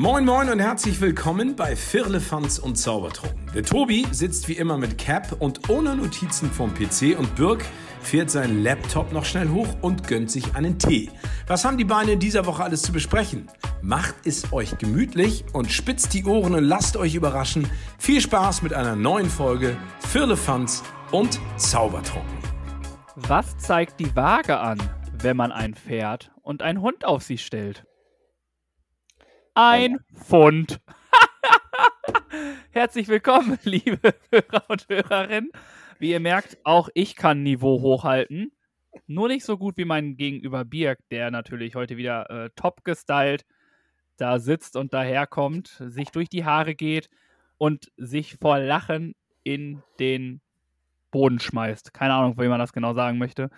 Moin Moin und herzlich willkommen bei Firlefanz und Zaubertrunken. Der Tobi sitzt wie immer mit Cap und ohne Notizen vom PC und Birk fährt seinen Laptop noch schnell hoch und gönnt sich einen Tee. Was haben die Beine in dieser Woche alles zu besprechen? Macht es euch gemütlich und spitzt die Ohren und lasst euch überraschen. Viel Spaß mit einer neuen Folge Firlefanz und Zaubertrunken. Was zeigt die Waage an, wenn man ein Pferd und einen Hund auf sie stellt? Ein Pfund. Herzlich willkommen, liebe Hörer und Hörerinnen. Wie ihr merkt, auch ich kann Niveau hochhalten. Nur nicht so gut wie mein Gegenüber Birk, der natürlich heute wieder äh, top gestylt da sitzt und daherkommt, sich durch die Haare geht und sich vor Lachen in den Boden schmeißt. Keine Ahnung, wie man das genau sagen möchte.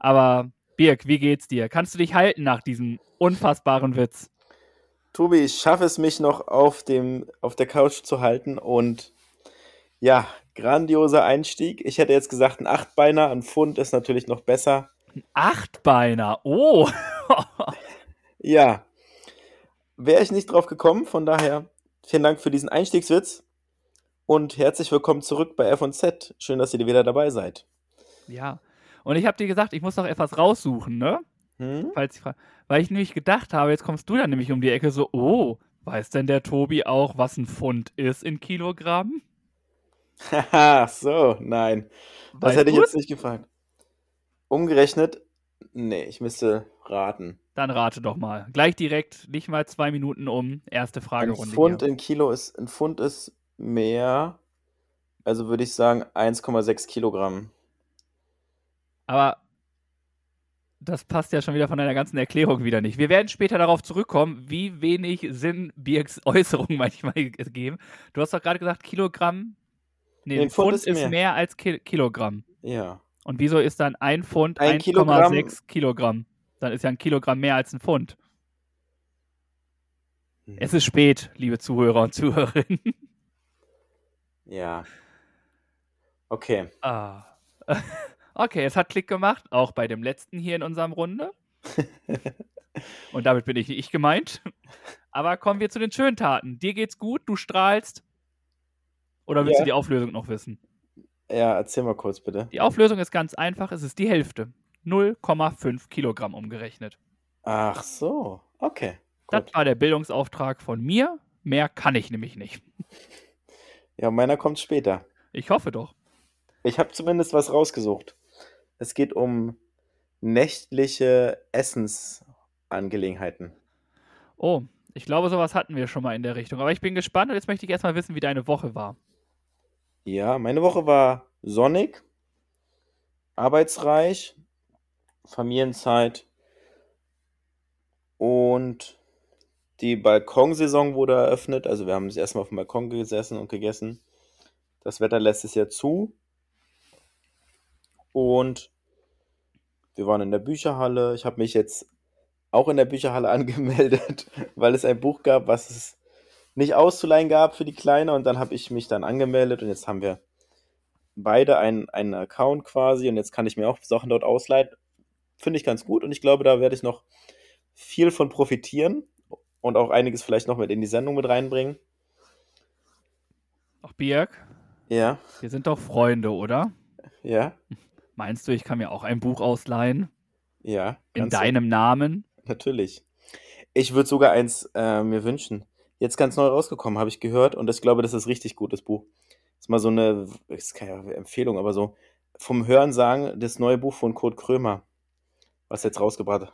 Aber Birk, wie geht's dir? Kannst du dich halten nach diesem unfassbaren Witz? Tobi, ich schaffe es mich noch auf, dem, auf der Couch zu halten und ja, grandioser Einstieg. Ich hätte jetzt gesagt, ein Achtbeiner, ein Pfund ist natürlich noch besser. Ein Achtbeiner, oh! ja, wäre ich nicht drauf gekommen, von daher vielen Dank für diesen Einstiegswitz und herzlich willkommen zurück bei F&Z. Schön, dass ihr wieder dabei seid. Ja, und ich habe dir gesagt, ich muss noch etwas raussuchen, ne? Hm? Falls ich Weil ich nämlich gedacht habe, jetzt kommst du dann nämlich um die Ecke so, oh, weiß denn der Tobi auch, was ein Pfund ist in Kilogramm? Haha, so, nein. Das weißt hätte ich jetzt nicht gefragt. Umgerechnet, nee, ich müsste raten. Dann rate doch mal. Gleich direkt, nicht mal zwei Minuten um. Erste Fragerunde. Ein Pfund hier. in Kilo ist, ein Pfund ist mehr, also würde ich sagen 1,6 Kilogramm. Aber das passt ja schon wieder von deiner ganzen Erklärung wieder nicht. Wir werden später darauf zurückkommen, wie wenig Sinn Birks Äußerungen manchmal geben. Du hast doch gerade gesagt, Kilogramm. Nee, ein Pfund, Pfund ist, mehr. mehr, als Ki Kilogramm. Ja. Und wieso ist dann ein Pfund 1,6 Kilogramm, Kilogramm? Dann ist ja ein Kilogramm mehr als ein Pfund. Hm. Es ist spät, liebe Zuhörer und Zuhörerinnen. Ja. Okay. Ah. Okay, es hat Klick gemacht, auch bei dem letzten hier in unserem Runde. Und damit bin ich nicht ich gemeint. Aber kommen wir zu den schönen Taten. Dir geht's gut, du strahlst. Oder willst ja. du die Auflösung noch wissen? Ja, erzähl mal kurz bitte. Die Auflösung ist ganz einfach, es ist die Hälfte. 0,5 Kilogramm umgerechnet. Ach so, okay. Gut. Das war der Bildungsauftrag von mir. Mehr kann ich nämlich nicht. Ja, meiner kommt später. Ich hoffe doch. Ich habe zumindest was rausgesucht. Es geht um nächtliche Essensangelegenheiten. Oh, ich glaube, sowas hatten wir schon mal in der Richtung. Aber ich bin gespannt und jetzt möchte ich erstmal wissen, wie deine Woche war. Ja, meine Woche war sonnig, arbeitsreich, Familienzeit und die Balkonsaison wurde eröffnet. Also wir haben das erstmal auf dem Balkon gesessen und gegessen. Das Wetter lässt es ja zu. Und wir waren in der Bücherhalle. Ich habe mich jetzt auch in der Bücherhalle angemeldet, weil es ein Buch gab, was es nicht auszuleihen gab für die Kleine. Und dann habe ich mich dann angemeldet und jetzt haben wir beide einen, einen Account quasi und jetzt kann ich mir auch Sachen dort ausleihen. Finde ich ganz gut und ich glaube, da werde ich noch viel von profitieren und auch einiges vielleicht noch mit in die Sendung mit reinbringen. Ach, Birg? Ja. Wir sind doch Freunde, oder? Ja. Meinst du, ich kann mir auch ein Buch ausleihen? Ja. In deinem du. Namen? Natürlich. Ich würde sogar eins äh, mir wünschen. Jetzt ganz neu rausgekommen, habe ich gehört, und ich glaube, das ist richtig gutes Buch. Das ist mal so eine, ist keine Empfehlung, aber so vom Hören sagen, das neue Buch von Kurt Krömer, was jetzt rausgebracht hat.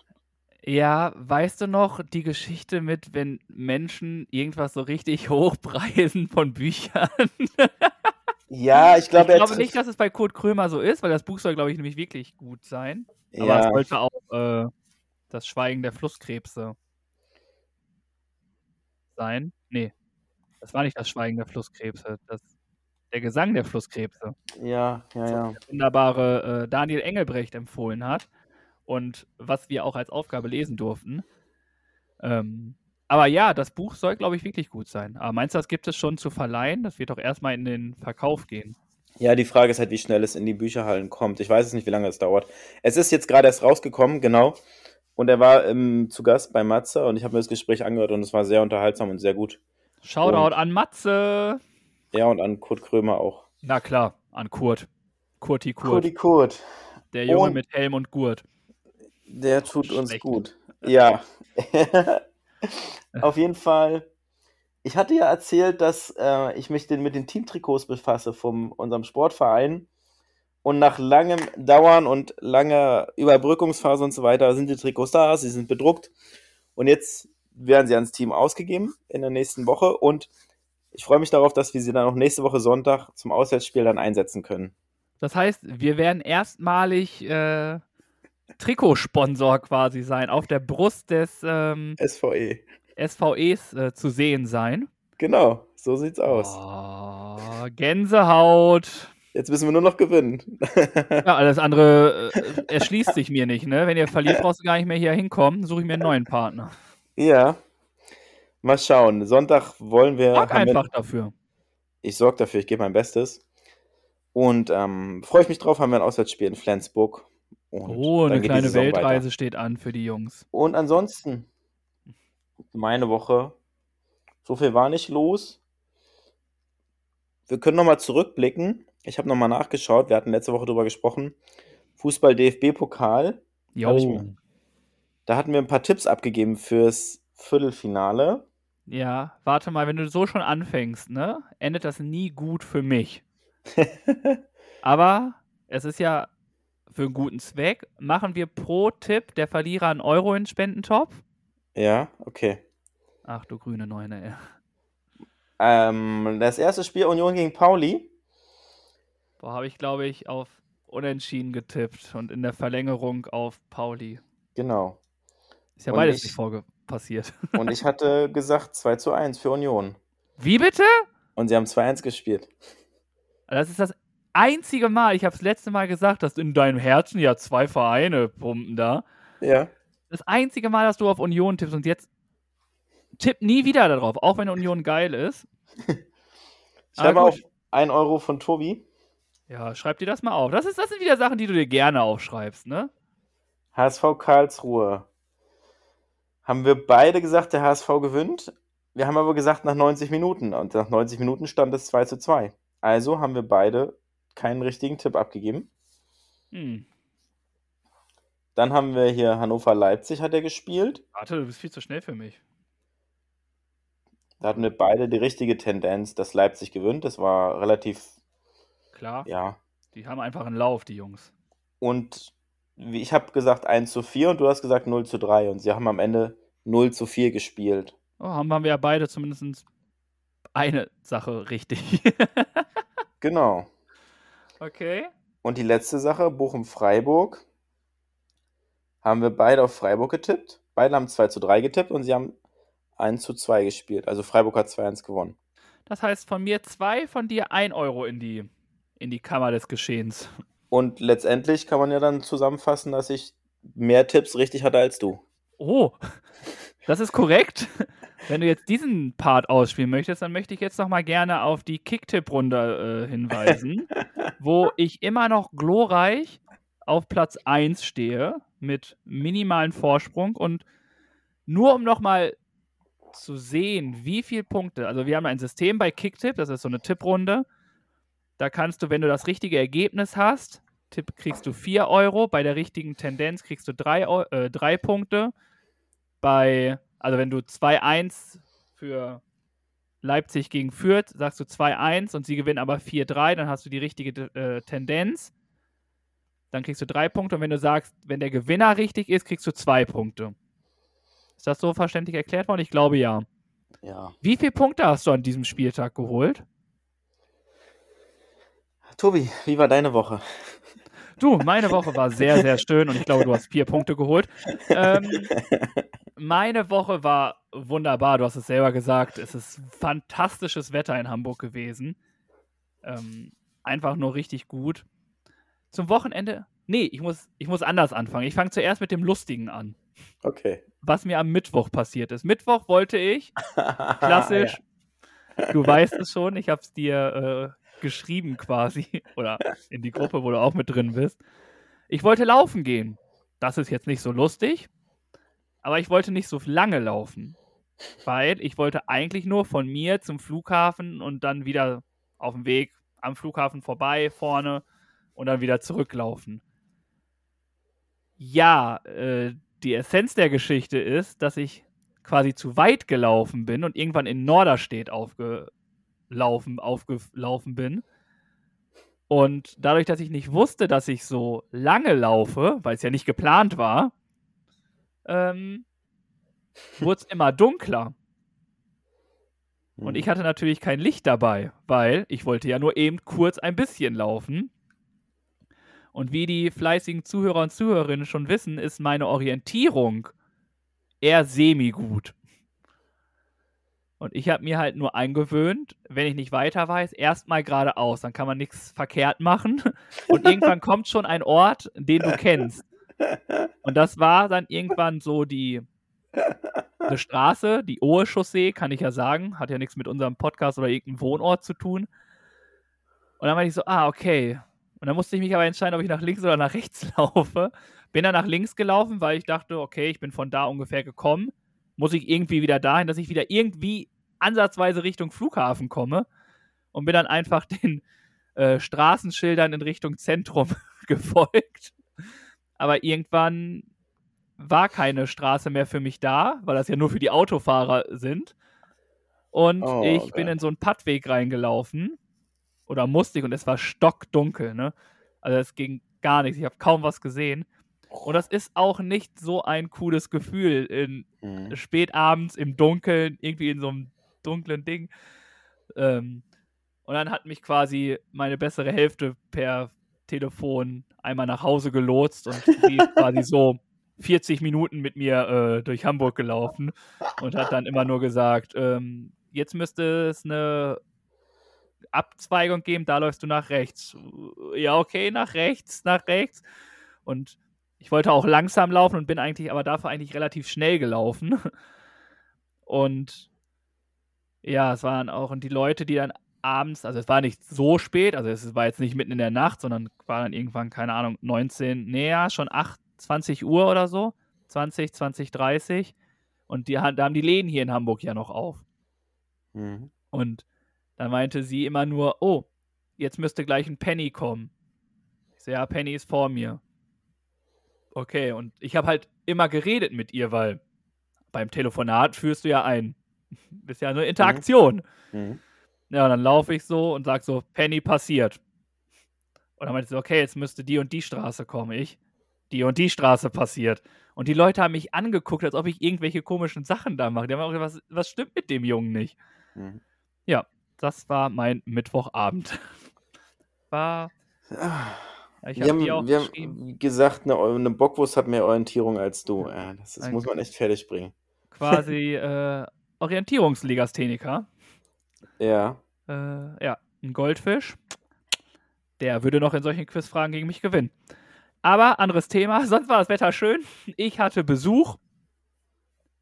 Ja, weißt du noch die Geschichte mit, wenn Menschen irgendwas so richtig hochpreisen von Büchern? Ja, ich glaube, ich glaube nicht, dass es bei Kurt Krömer so ist, weil das Buch soll, glaube ich, nämlich wirklich gut sein. Aber ja. es sollte auch äh, das Schweigen der Flusskrebse sein. Nee, das war nicht das Schweigen der Flusskrebse, das, der Gesang der Flusskrebse. Ja, ja, ja. Der wunderbare äh, Daniel Engelbrecht empfohlen hat und was wir auch als Aufgabe lesen durften. Ähm, aber ja, das Buch soll, glaube ich, wirklich gut sein. Aber meinst du, das gibt es schon zu verleihen? Das wird doch erstmal in den Verkauf gehen. Ja, die Frage ist halt, wie schnell es in die Bücherhallen kommt. Ich weiß es nicht, wie lange es dauert. Es ist jetzt gerade erst rausgekommen, genau. Und er war ähm, zu Gast bei Matze und ich habe mir das Gespräch angehört und es war sehr unterhaltsam und sehr gut. Shoutout Und- an Matze. Ja, und an Kurt Krömer auch. Na klar, an Kurt. Kurti Kurt. Kurti Kurt, der Junge Und- mit Helm und Gurt. der tut uns Schlecht. gut. Ja. Auf jeden Fall. Ich hatte ja erzählt, dass äh, ich mich den, mit den Teamtrikots befasse von unserem Sportverein. Und nach langem Dauern und langer Überbrückungsphase und so weiter sind die Trikots da, sie sind bedruckt. Und jetzt werden sie ans Team ausgegeben in der nächsten Woche. Und ich freue mich darauf, dass wir sie dann auch nächste Woche Sonntag zum Auswärtsspiel dann einsetzen können. Das heißt, wir werden erstmalig äh, Trikotsponsor quasi sein, auf der Brust des ähm, SVE. SVEs äh, zu sehen sein. Genau, so sieht's aus. Oh, Gänsehaut. Jetzt müssen wir nur noch gewinnen. Ja, alles andere äh, erschließt sich mir nicht, ne? Wenn ihr verliert, brauchst du gar nicht mehr hier hinkommen. Suche ich mir einen neuen Partner. ja. Mal schauen. Sonntag wollen wir. Sag haben wir- einfach dafür. Ich sorge dafür, ich gebe mein Bestes. Und ähm, freue ich mich drauf, haben wir ein Auswärtsspiel in Flensburg. Und Oh, eine kleine Saison weiter. Weltreise steht an für die Jungs. Und ansonsten, meine Woche, so viel war nicht los. Wir können nochmal zurückblicken. Ich habe nochmal nachgeschaut, wir hatten letzte Woche drüber gesprochen. Fußball-DFB-Pokal. Jo. Da hatten wir ein paar Tipps abgegeben fürs Viertelfinale. Ja, warte mal, wenn du so schon anfängst, ne, endet das nie gut für mich. Aber es ist ja für einen guten Zweck. Machen wir pro Tipp der Verlierer einen Euro in den Spendentopf? Ja, okay. Ach du grüne Neune, ey. Ähm, das erste Spiel Union gegen Pauli. Boah, habe ich, glaube ich, auf Unentschieden getippt und in der Verlängerung auf Pauli. Genau. Ist ja Und beides ich- nicht vorge passiert. Und ich hatte gesagt 2 zu 1 für Union. Wie bitte? Und sie haben 2-1 gespielt. Das ist das einzige Mal, ich habe es letzte Mal gesagt, dass in deinem Herzen ja zwei Vereine pumpen da. Ja. Das einzige Mal, dass du auf Union tippst und jetzt tipp nie wieder darauf, auch wenn Union geil ist. Ich habe auf 1 Euro von Tobi. Ja, schreib dir das mal auf. Das, ist, das sind wieder Sachen, die du dir gerne aufschreibst, ne? HSV Karlsruhe. Haben wir beide gesagt, der HSV gewinnt. Wir haben aber gesagt nach 90 Minuten. Und nach 90 Minuten stand es 2 zu 2. Also haben wir beide keinen richtigen Tipp abgegeben. Hm. Dann haben wir hier Hannover-Leipzig hat er gespielt. Warte, du bist viel zu schnell für mich. Da hatten wir beide die richtige Tendenz, dass Leipzig gewinnt. Das war relativ, Klar, ja. die haben einfach einen Lauf, die Jungs. Und ich habe gesagt 1 zu 4 und du hast gesagt 0 zu 3. Und sie haben am Ende 0 zu 4 gespielt. Oh, haben haben wir ja beide zumindest eine Sache richtig. Genau. Okay. Und die letzte Sache, Bochum-Freiburg, haben wir beide auf Freiburg getippt. Beide haben 2 zu 3 getippt und sie haben 1 zu 2 gespielt. Also Freiburg hat 2-1 gewonnen. Das heißt, von mir zwei, von dir ein Euro in die, in die Kammer des Geschehens. Und letztendlich kann man ja dann zusammenfassen, dass ich mehr Tipps richtig hatte als du. Oh, das ist korrekt. Wenn du jetzt diesen Part ausspielen möchtest, dann möchte ich jetzt noch mal gerne auf die Kicktipp-Runde äh, hinweisen, wo ich immer noch glorreich auf Platz 1 stehe mit minimalen Vorsprung. Und nur um noch mal zu sehen, wie viele Punkte, also wir haben ein System bei Kicktipp, das ist so eine Tipprunde, da kannst du, wenn du das richtige Ergebnis hast, Tipp kriegst du 4 Euro, bei der richtigen Tendenz kriegst du 3 äh, drei Punkte, bei, also wenn du 2-1 für Leipzig gegen Fürth, sagst du 2-1 und sie gewinnen aber 4-3, dann hast du die richtige äh, Tendenz. Dann kriegst du drei Punkte und wenn du sagst, wenn der Gewinner richtig ist, kriegst du zwei Punkte. Ist das so verständlich erklärt worden? Ich glaube ja. Ja. Wie viele Punkte hast du an diesem Spieltag geholt? Tobi, wie war deine Woche? Du, meine Woche war sehr, sehr schön und ich glaube, du hast vier Punkte geholt. Ähm, meine Woche war wunderbar. Du hast es selber gesagt. Es ist fantastisches Wetter in Hamburg gewesen. Ähm, einfach nur richtig gut. Zum Wochenende. Nee, ich muss, ich muss anders anfangen. Ich fange zuerst mit dem Lustigen an. Okay. Was mir am Mittwoch passiert ist. Mittwoch wollte ich, klassisch, du weißt es schon, ich habe es dir äh, geschrieben quasi. Oder in die Gruppe, wo du auch mit drin bist. Ich wollte laufen gehen. Das ist jetzt nicht so lustig. Aber ich wollte nicht so lange laufen, weil ich wollte eigentlich nur von mir zum Flughafen und dann wieder auf dem Weg am Flughafen vorbei, vorne und dann wieder zurücklaufen. Ja, äh, die Essenz der Geschichte ist, dass ich quasi zu weit gelaufen bin und irgendwann in Norderstedt aufgelaufen, aufgelaufen bin. Und dadurch, dass ich nicht wusste, dass ich so lange laufe, weil es ja nicht geplant war, ähm, wurde es immer dunkler. Und ich hatte natürlich kein Licht dabei, weil ich wollte ja nur eben kurz ein bisschen laufen. Und wie die fleißigen Zuhörer und Zuhörerinnen schon wissen, ist meine Orientierung eher semi-gut. Und ich habe mir halt nur eingewöhnt, wenn ich nicht weiter weiß, erstmal geradeaus. Dann kann man nichts verkehrt machen. Und irgendwann kommt schon ein Ort, den du kennst. Und das war dann irgendwann so die eine Straße, die Ohe Chaussee, kann ich ja sagen. Hat ja nichts mit unserem Podcast oder irgendeinem Wohnort zu tun. Und dann meinte ich so, ah, okay. Und dann musste ich mich aber entscheiden, ob ich nach links oder nach rechts laufe. Bin dann nach links gelaufen, weil ich dachte, okay, ich bin von da ungefähr gekommen. Muss ich irgendwie wieder dahin, dass ich wieder irgendwie ansatzweise Richtung Flughafen komme. Und bin dann einfach den äh, Straßenschildern in Richtung Zentrum gefolgt. Aber irgendwann war keine Straße mehr für mich da, weil das ja nur für die Autofahrer sind. Und oh, ich okay. bin in so einen Pattweg reingelaufen. Oder musste ich, und es war stockdunkel, ne? Also es ging gar nichts. Ich habe kaum was gesehen. Und das ist auch nicht so ein cooles Gefühl, in mhm. spätabends im Dunkeln, irgendwie in so einem dunklen Ding. Ähm, und dann hat mich quasi meine bessere Hälfte per Telefon einmal nach Hause gelotst und die ist quasi so 40 Minuten mit mir äh, durch Hamburg gelaufen und hat dann immer nur gesagt, ähm, jetzt müsste es eine Abzweigung geben, da läufst du nach rechts. Ja, okay, nach rechts, nach rechts. Und ich wollte auch langsam laufen und bin eigentlich aber dafür eigentlich relativ schnell gelaufen. Und ja, es waren auch und die Leute, die dann abends, also es war nicht so spät, also es war jetzt nicht mitten in der Nacht, sondern war dann irgendwann, keine Ahnung, 19, näher, schon 8, 20 Uhr oder so, 20, 20, 30. Und die, da haben die Läden hier in Hamburg ja noch auf. Mhm. Und dann meinte sie immer nur, oh, jetzt müsste gleich ein Penny kommen. Ich so, ja, Penny ist vor mir. Okay, und ich habe halt immer geredet mit ihr, weil beim Telefonat führst du ja ein. Bist ja eine Interaktion. Mhm. Mhm. Ja, und dann laufe ich so und sag so, Penny passiert. Und dann meinte sie, okay, jetzt müsste die und die Straße kommen. Ich, die und die Straße passiert. Und die Leute haben mich angeguckt, als ob ich irgendwelche komischen Sachen da mache. Die haben auch gesagt, was, was stimmt mit dem Jungen nicht? Mhm. Ja, das war mein Mittwochabend. War. Ich hab wir haben, wir haben, wie gesagt, eine, eine, Bockwurst hat mehr Orientierung als du. Ja, das, das muss man echt fertig bringen. Quasi äh, Orientierungslegastheniker. Ja. Äh, ja, ein Goldfisch. Der würde noch in solchen Quizfragen gegen mich gewinnen. Aber anderes Thema. Sonst war das Wetter schön. Ich hatte Besuch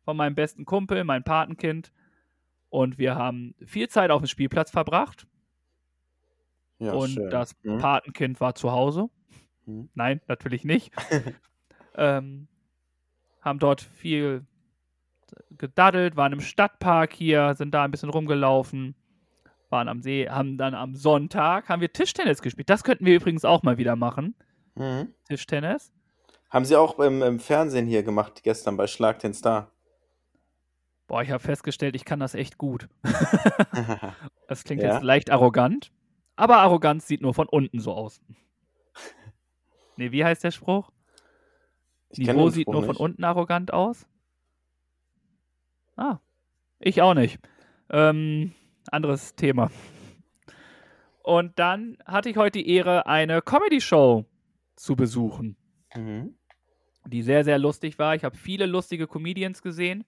von meinem besten Kumpel, mein Patenkind. Und wir haben viel Zeit auf dem Spielplatz verbracht. Ja, und schön. das mhm. Patenkind war zu Hause. Mhm. Nein, natürlich nicht. ähm, haben dort viel gedaddelt, waren im Stadtpark hier, sind da ein bisschen rumgelaufen waren am See, haben dann am Sonntag haben wir Tischtennis gespielt. Das könnten wir übrigens auch mal wieder machen. Mhm. Tischtennis. Haben sie auch im, im, Fernsehen hier gemacht, gestern bei Schlag den Star. Boah, ich habe festgestellt, ich kann das echt gut. das klingt ja? jetzt leicht arrogant, aber Arroganz sieht nur von unten so aus. Nee, wie heißt der Spruch? Ich Niveau sieht nur nicht. von unten arrogant aus? Ah, ich auch nicht. Ähm, anderes Thema. Und dann hatte ich heute die Ehre, eine Comedy-Show zu besuchen, mhm. die sehr, sehr lustig war. Ich habe viele lustige Comedians gesehen,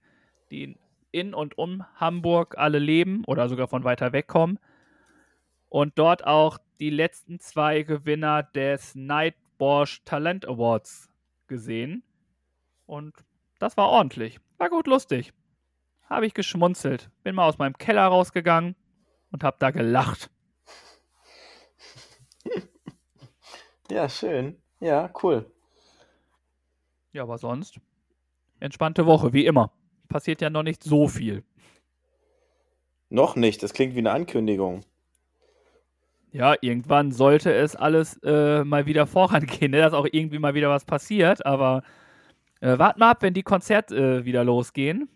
die in und um Hamburg alle leben oder sogar von weiter weg kommen. Und dort auch die letzten zwei Gewinner des Nightbosch Talent Awards gesehen. Und das war ordentlich. War gut lustig habe ich geschmunzelt. Bin mal aus meinem Keller rausgegangen und habe da gelacht. Ja, schön. Ja, cool. Ja, aber sonst entspannte Woche, wie immer. Passiert ja noch nicht so viel. Noch nicht, das klingt wie eine Ankündigung. Ja, irgendwann sollte es alles äh, mal wieder vorangehen, ne? dass auch irgendwie mal wieder was passiert, aber äh, wart mal ab, wenn die Konzerte äh, wieder losgehen.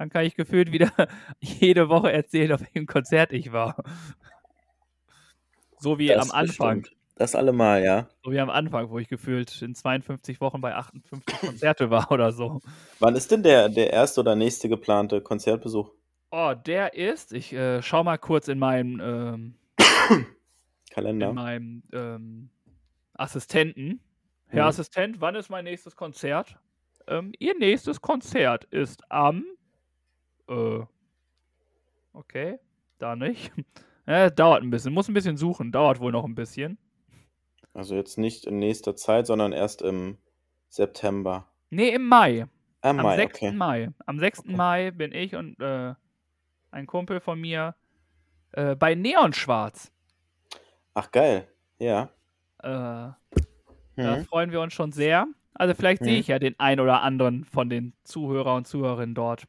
Dann kann ich gefühlt wieder jede Woche erzählen, auf welchem Konzert ich war. So wie Das am Anfang. bestimmt. Das allemal, ja. So wie am Anfang, wo ich gefühlt in 52 Wochen bei 58 Konzerte war oder so. Wann ist denn der, der erste oder nächste geplante Konzertbesuch? Oh, der ist, ich äh, schau mal kurz in meinem, ähm, Kalender. in meinem ähm, Assistenten. Herr Mhm. Assistent, wann ist mein nächstes Konzert? Ähm, ihr nächstes Konzert ist am. Äh, okay, da nicht. äh, dauert ein bisschen, muss ein bisschen suchen, dauert wohl noch ein bisschen. Also jetzt nicht in nächster Zeit, sondern erst im September. Nee, im Mai. Ah, Am Mai, 6. okay. Mai. Am 6. Okay. Mai bin ich und äh, ein Kumpel von mir äh, bei Neonschwarz. Ach, geil. Ja. Äh, Mhm. Da freuen wir uns schon sehr. Also vielleicht sehe Mhm. ich ja den ein oder anderen von den Zuhörer und Zuhörerinnen dort.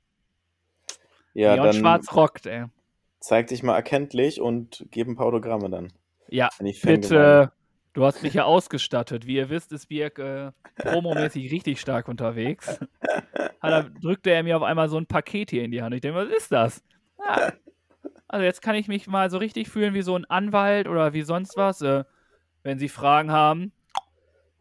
Ja, Neon dann Schwarz rockt, ey. zeig dich mal erkenntlich und gib ein paar Autogramme dann. Ja, bitte. Du hast mich ja ausgestattet. Wie ihr wisst, ist Birk äh, promomäßig richtig stark unterwegs. Hat er, drückte er mir auf einmal so ein Paket hier in die Hand. Ich denke, was ist das? Ja. Also jetzt kann ich mich mal so richtig fühlen wie so ein Anwalt oder wie sonst was. Äh, wenn Sie Fragen haben,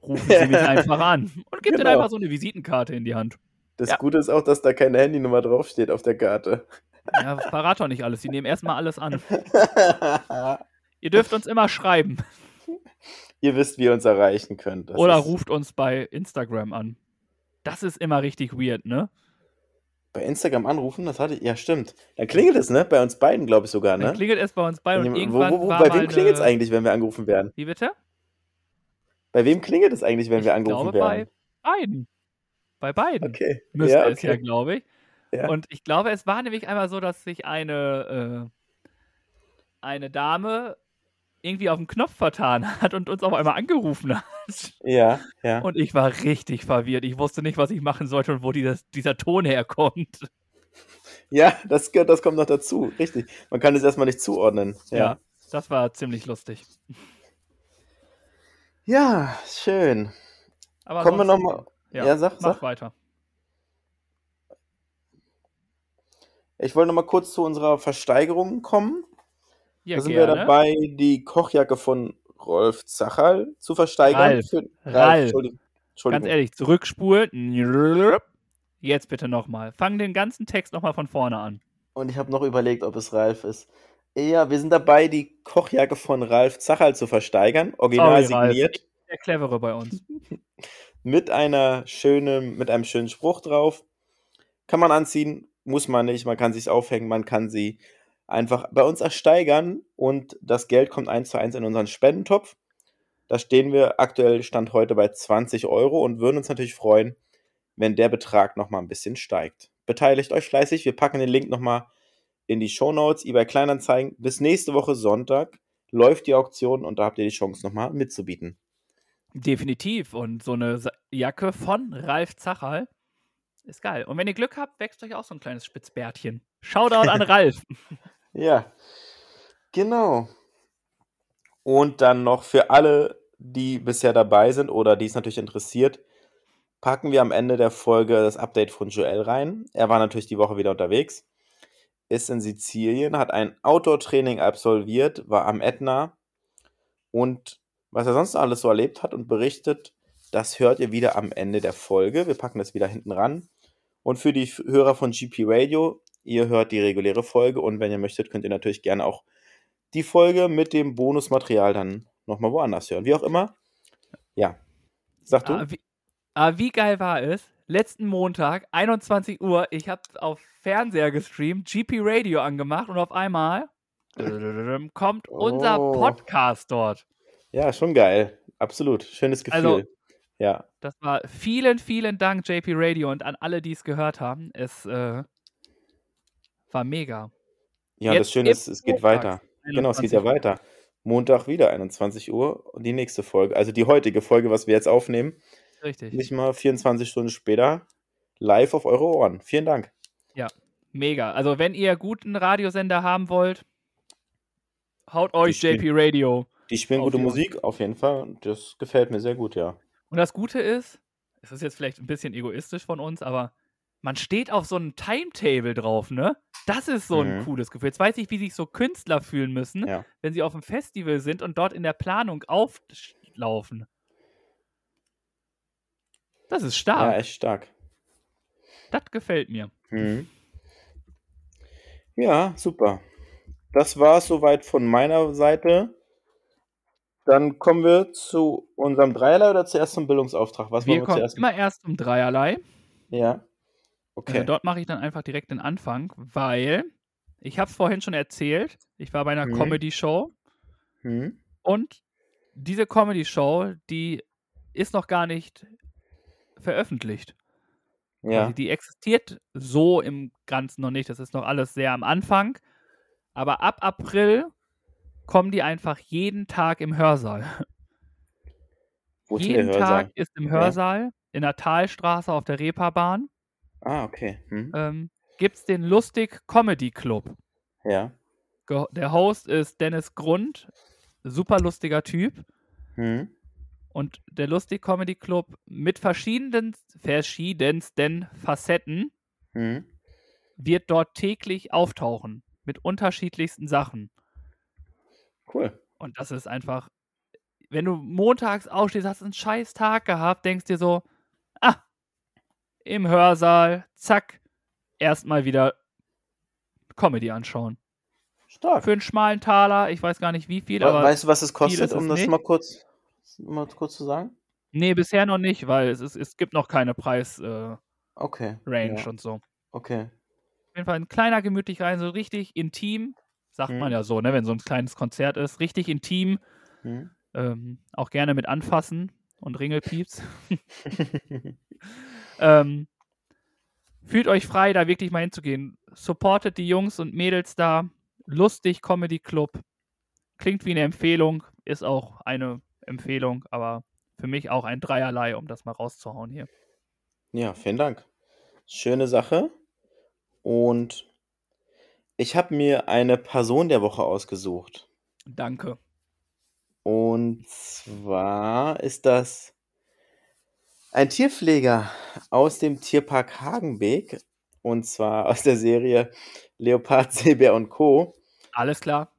rufen Sie mich einfach an. Und Ihnen Genau. einfach so eine Visitenkarte in die Hand. Das Ja. Gute ist auch, dass da keine Handynummer draufsteht auf der Karte. Ja, verrat doch nicht alles. Sie nehmen erstmal alles an. Ihr dürft uns immer schreiben. Ihr wisst, wie ihr uns erreichen könnt. Das Oder ruft uns bei Instagram an. Das ist immer richtig weird, ne? Bei Instagram anrufen, das hatte ich. Ja, stimmt. Dann klingelt es, ne? Bei uns beiden, glaube ich sogar, Dann ne? klingelt es bei uns bei und wo, irgendwann wo, wo, war bei wem klingelt es eine- eigentlich, wenn wir angerufen werden? Wie bitte? Bei wem klingelt es eigentlich, wenn wir ich angerufen glaube werden? bei beiden. Bei beiden Okay. müsste ja, es ja, okay. glaube ich. Ja. Und ich glaube, es war nämlich einmal so, dass sich eine, äh, eine Dame irgendwie auf den Knopf vertan hat und uns auf einmal angerufen hat. Ja, ja. Und ich war richtig verwirrt. Ich wusste nicht, was ich machen sollte und wo dieses, dieser Ton herkommt. Ja, das, das kommt noch dazu. Richtig. Man kann es erstmal nicht zuordnen. Ja. Ja. das war ziemlich lustig. Ja, schön. Aber Kommen wir nochmal. Ja, Ja, sag, mach sag. weiter. Ich wollte nochmal kurz zu unserer Versteigerung kommen. Ja, da sind wir gerne. dabei, die Kochjacke von Rolf Zachal zu versteigern. Ralf. Für, Ralf. Entschuldigung. Ganz ehrlich, zurückspulen. Jetzt bitte nochmal. Fang den ganzen Text nochmal von vorne an. Und ich habe noch überlegt, ob es Ralf ist. Ja, wir sind dabei, die Kochjacke von Ralf Zachal zu versteigern. Original Sorry, Ralf. signiert. Der Clevere bei uns. Mit einer schönen, mit einem schönen Spruch drauf. Kann man anziehen, muss man nicht. Man kann sich aufhängen, man kann sie einfach bei uns ersteigern und das Geld kommt eins zu eins in unseren Spendentopf. Da stehen wir aktuell Stand heute bei 20 Euro und würden uns natürlich freuen, wenn der Betrag nochmal ein bisschen steigt. Beteiligt euch fleißig. Wir packen den Link nochmal in die Shownotes, eBay Kleinanzeigen. Bis nächste Woche Sonntag läuft die Auktion und da habt ihr die Chance nochmal mitzubieten. Definitiv. Und so eine Jacke von Ralf Zachal ist geil. Und wenn ihr Glück habt, wächst euch auch so ein kleines Spitzbärtchen. Shoutout an Ralf. Ja, genau. Und dann noch für alle, die bisher dabei sind oder die es natürlich interessiert, packen wir am Ende der Folge das Update von Joel rein. Er war natürlich die Woche wieder unterwegs, ist in Sizilien, hat ein Outdoor-Training absolviert, war am Ätna und was er sonst noch alles so erlebt hat und berichtet, das hört ihr wieder am Ende der Folge. Wir packen das wieder hinten ran. Und für die Hörer von GP Radio, ihr hört die reguläre Folge und wenn ihr möchtet, könnt ihr natürlich gerne auch die Folge mit dem Bonusmaterial dann nochmal woanders hören. Wie auch immer. Ja. Sag du? Ah, wie, ah, wie geil war es? Letzten Montag, 21 Uhr, ich habe auf Fernseher gestreamt, GP Radio angemacht und auf einmal kommt unser Oh. Podcast dort. Ja, schon geil. Absolut. Schönes Gefühl. Also- ja. Das war vielen, vielen Dank, JP Radio, und an alle, die es gehört haben. Es äh, war mega. Ja, Jetzt das Schöne ist, es geht weiter. Genau, es geht ja 21 Uhr. weiter. Montag wieder 21 Uhr und die nächste Folge, also die heutige Folge, was wir jetzt aufnehmen, Richtig. nicht mal 24 Stunden später, live auf eure Ohren. Vielen Dank. Ja, mega. Also wenn ihr guten Radiosender haben wollt, haut euch JP Radio. Die spielen gute. Musik, auf jeden Fall. Das gefällt mir sehr gut, ja. Und das Gute ist, es ist jetzt vielleicht ein bisschen egoistisch von uns, aber man steht auf so einem Timetable drauf, ne? Das ist so ein Mhm. cooles Gefühl. Jetzt weiß ich, wie sich so Künstler fühlen müssen, Ja. wenn sie auf dem Festival sind und dort in der Planung auflaufen. Das ist Ja, stark. echt stark. das gefällt mir. Mhm. Ja, super. Das war es soweit von meiner Seite. Dann kommen wir zu unserem Dreierlei oder zuerst zum Bildungsauftrag? Was Wir kommen zuerst? immer erst zum Dreierlei. Ja. Äh, Okay. dort mache ich dann einfach direkt den Anfang, weil ich habe es vorhin schon erzählt. Ich war bei einer Mhm. Comedy-Show Mhm. und diese Comedy-Show, die ist noch gar nicht veröffentlicht. Ja. Also die existiert so im Ganzen noch nicht. Das ist noch alles sehr am Anfang. Aber ab April kommen die einfach jeden Tag im Hörsaal. Wo ist jeden der Hörsaal? Tag ist im Ja. Hörsaal in der Talstraße auf der Reeperbahn Ah, okay. Mhm. ähm, gibt es den Lustig Comedy Club. Ja. Ge der Host ist Dennis Grund, super lustiger Typ. Mhm. Und der Lustig Comedy Club mit verschiedenen, verschiedensten Facetten Mhm. wird dort täglich auftauchen. Mit unterschiedlichsten Sachen. Cool. Und das ist einfach, wenn du montags aufstehst, hast einen scheiß Tag gehabt, denkst dir so, ah, im Hörsaal, zack, erstmal wieder Comedy anschauen. Stark. Für einen schmalen Taler, ich weiß gar nicht wie viel, We- aber weißt du, was es kostet, es um das nicht. mal kurz, mal kurz zu sagen? nee, bisher noch nicht, weil es, ist, es gibt noch keine Preisrange äh, Okay. Ja. und so. Auf Okay. jeden Fall ein kleiner, gemütlich rein, so richtig intim, sagt man Mhm. ja so, ne, wenn so ein kleines Konzert ist, richtig intim, Mhm. ähm, auch gerne mit anfassen und Ringelpieps. ähm, fühlt euch frei, da wirklich mal hinzugehen. Supportet die Jungs und Mädels da. Lustig Comedy Club. Klingt wie eine Empfehlung, ist auch eine Empfehlung, aber für mich auch ein Dreierlei, um das mal rauszuhauen hier. Ja, vielen Dank. Schöne Sache. Und ich habe mir eine Person der Woche ausgesucht. Danke. Und zwar ist das ein Tierpfleger aus dem Tierpark Hagenbeek. Und zwar aus der Serie Leopard, Seebär und Co. Alles klar.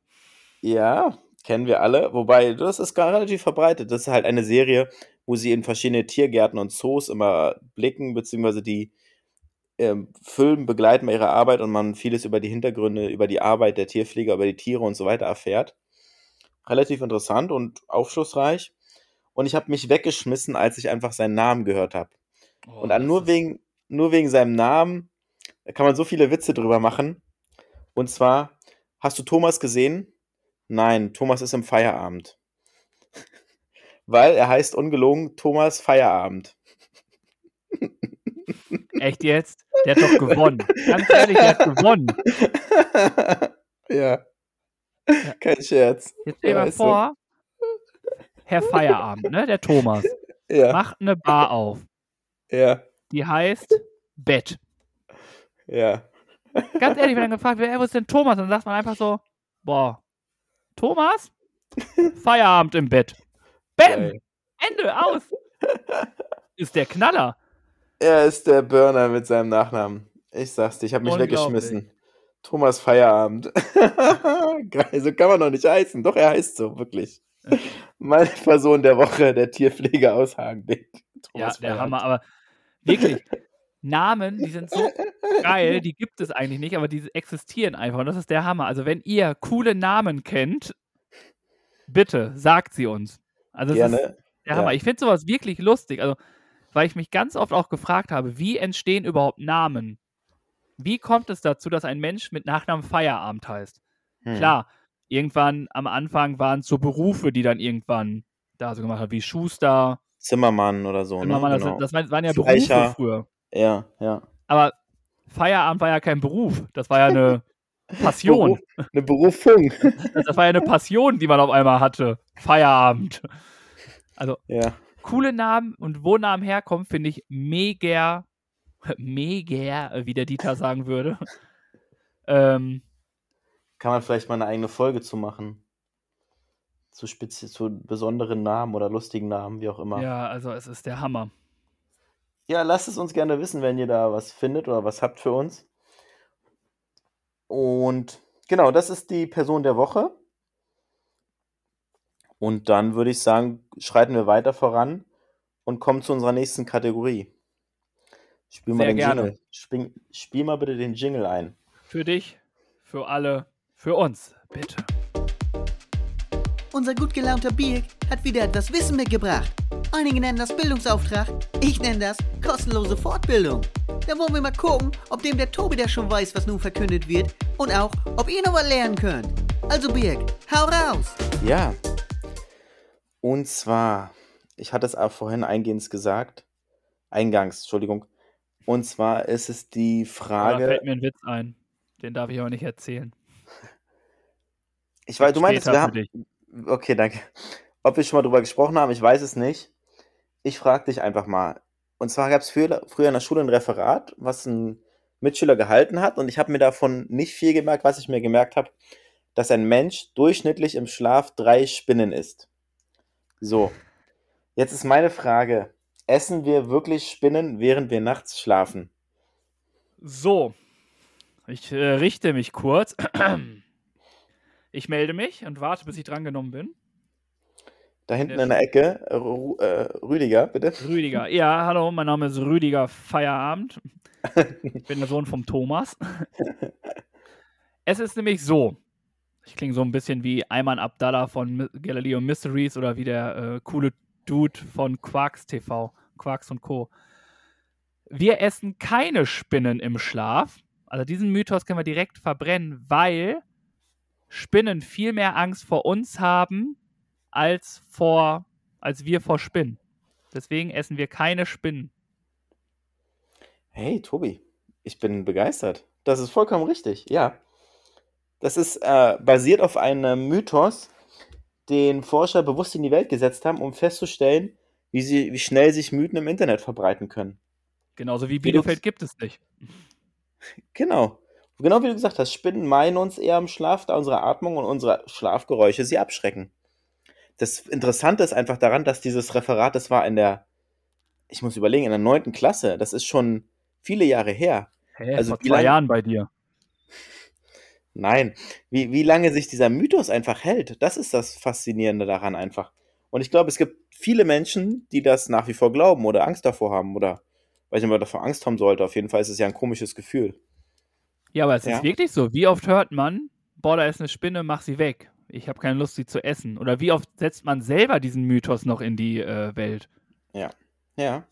Ja, kennen wir alle. Wobei, das ist gar relativ verbreitet. Das ist halt eine Serie, wo sie in verschiedene Tiergärten und Zoos immer blicken, beziehungsweise die ähm, filmen, begleiten bei ihrer Arbeit und man vieles über die Hintergründe, über die Arbeit der Tierpfleger, über die Tiere und so weiter erfährt. Relativ interessant und aufschlussreich. Und ich habe mich weggeschmissen, als ich einfach seinen Namen gehört habe. Oh, Und nur wegen, nur wegen seinem Namen, kann man so viele Witze drüber machen. Und zwar, hast du Thomas gesehen? Nein, Thomas ist im Feierabend. Weil er heißt ungelogen Thomas Feierabend. Echt jetzt? Der hat doch gewonnen. Ganz ehrlich, der hat gewonnen. ja. Kein Scherz. Jetzt stell dir mal vor, Herr Feierabend, ne? Der Thomas, Ja, macht eine Bar auf. ja, Die heißt Bett. ja. Ganz ehrlich, wenn dann gefragt wird, ey, wo ist denn Thomas? Dann sagt man einfach so, boah, Thomas? Feierabend im Bett. Bäm! Geil. Ende, aus! Ist der Knaller. Er ist der Burner mit seinem Nachnamen. Ich sag's dir, ich habe mich weggeschmissen. Thomas Feierabend. Geil, so kann man doch nicht heißen. Doch, er heißt so, wirklich. Meine Person der Woche, der Tierpfleger aus Hagenbeck. Ja, Thomas der Feierabend. Hammer, aber wirklich, Namen, die sind so geil, die gibt es eigentlich nicht, aber die existieren einfach und das ist der Hammer. Also wenn ihr coole Namen kennt, bitte sagt sie uns. Also ist Gerne. der Hammer. Ja. Ich finde sowas wirklich lustig, also weil ich mich ganz oft auch gefragt habe, wie entstehen überhaupt Namen? Wie kommt es dazu, dass ein Mensch mit Nachnamen Feierabend heißt? Hm. Klar, irgendwann am Anfang waren es so Berufe, die dann irgendwann da so gemacht haben, wie Schuster, Zimmermann oder so. Ne? mal, Genau. das, das waren ja Fleischer. Berufe früher. ja, ja. Aber Feierabend war ja kein Beruf. Das war ja eine Passion. Beruf, eine Berufung. Das, das war ja eine Passion, die man auf einmal hatte. Feierabend. Also ja. Coole Namen und wo Namen herkommen, finde ich mega Mega, wie der Dieter sagen würde. ähm, Kann man vielleicht mal eine eigene Folge zu machen? Zu, spezi zu besonderen Namen oder lustigen Namen, wie auch immer. ja, also es ist der Hammer. Ja, lasst es uns gerne wissen, wenn ihr da was findet oder was habt für uns. Und genau, das ist die Person der Woche. Und dann würde ich sagen, schreiten wir weiter voran und kommen zu unserer nächsten Kategorie. Spiel mal Sehr den gerne. Jingle. Spiel, spiel mal bitte den Jingle ein. Für dich, für alle, für uns, bitte. Unser gut gelaunter Birk hat wieder etwas Wissen mitgebracht. Einige nennen das Bildungsauftrag, ich nenne das kostenlose Fortbildung. Da wollen wir mal gucken, ob dem der Tobi da schon weiß, was nun verkündet wird und auch, ob ihr noch was lernen könnt. Also Birk, hau raus! Ja. Und zwar, ich hatte es auch vorhin eingehend gesagt. Eingangs, Entschuldigung. Und zwar ist es die Da Frage. fällt mir ein Witz ein. Den darf ich aber nicht erzählen. Ich weiß, du Später wir haben. dich. Okay, danke. Ob wir schon mal drüber gesprochen haben, ich weiß es nicht. Ich frage dich einfach mal. Und zwar gab es früher, früher in der Schule ein Referat, was ein Mitschüler gehalten hat. Und ich habe mir davon nicht viel gemerkt. Was ich mir gemerkt habe, dass ein Mensch durchschnittlich im Schlaf drei Spinnen isst. So, jetzt ist meine Frage. Essen wir wirklich Spinnen, während wir nachts schlafen? So, ich äh, richte mich kurz. Ich melde mich und warte, bis ich drangenommen bin. Da hinten Sehr in der Ecke, äh, Ru äh, Rüdiger, bitte. Rüdiger. Ja, hallo, mein Name ist Rüdiger Feierabend. Ich bin der Sohn vom Thomas. Es ist nämlich so. Ich klinge so ein bisschen wie Ayman Abdallah von Galileo Mysteries oder wie der äh, coole Dude von Quarks TV. Quarks und Co. Wir essen keine Spinnen im Schlaf. Also diesen Mythos können wir direkt verbrennen, weil Spinnen viel mehr Angst vor uns haben, als vor, als wir vor Spinnen. Deswegen essen wir keine Spinnen. Hey, Tobi, ich bin begeistert. Das ist vollkommen richtig, ja. Das ist äh, basiert auf einem Mythos, den Forscher bewusst in die Welt gesetzt haben, um festzustellen, wie, sie, wie schnell sich Mythen im Internet verbreiten können. Genauso wie Bielefeld gibt es nicht. Genau. Genau wie du gesagt hast, Spinnen meinen uns eher im Schlaf, da unsere Atmung und unsere Schlafgeräusche sie abschrecken. Das Interessante ist einfach daran, dass dieses Referat, das war in der, ich muss überlegen, in der neunten Klasse, das ist schon viele Jahre her. Hä, Also vor zwei lang- Jahren bei dir. Nein, wie, wie lange sich dieser Mythos einfach hält, das ist das Faszinierende daran einfach. Und ich glaube, es gibt viele Menschen, die das nach wie vor glauben oder Angst davor haben oder weiß nicht, ob man davor Angst haben sollte. Auf jeden Fall ist es ja ein komisches Gefühl. Ja, aber es Ja. ist wirklich so. Wie oft hört man, boah, da ist eine Spinne, mach sie weg. Ich habe keine Lust, sie zu essen. Oder wie oft setzt man selber diesen Mythos noch in die äh, Welt? Ja.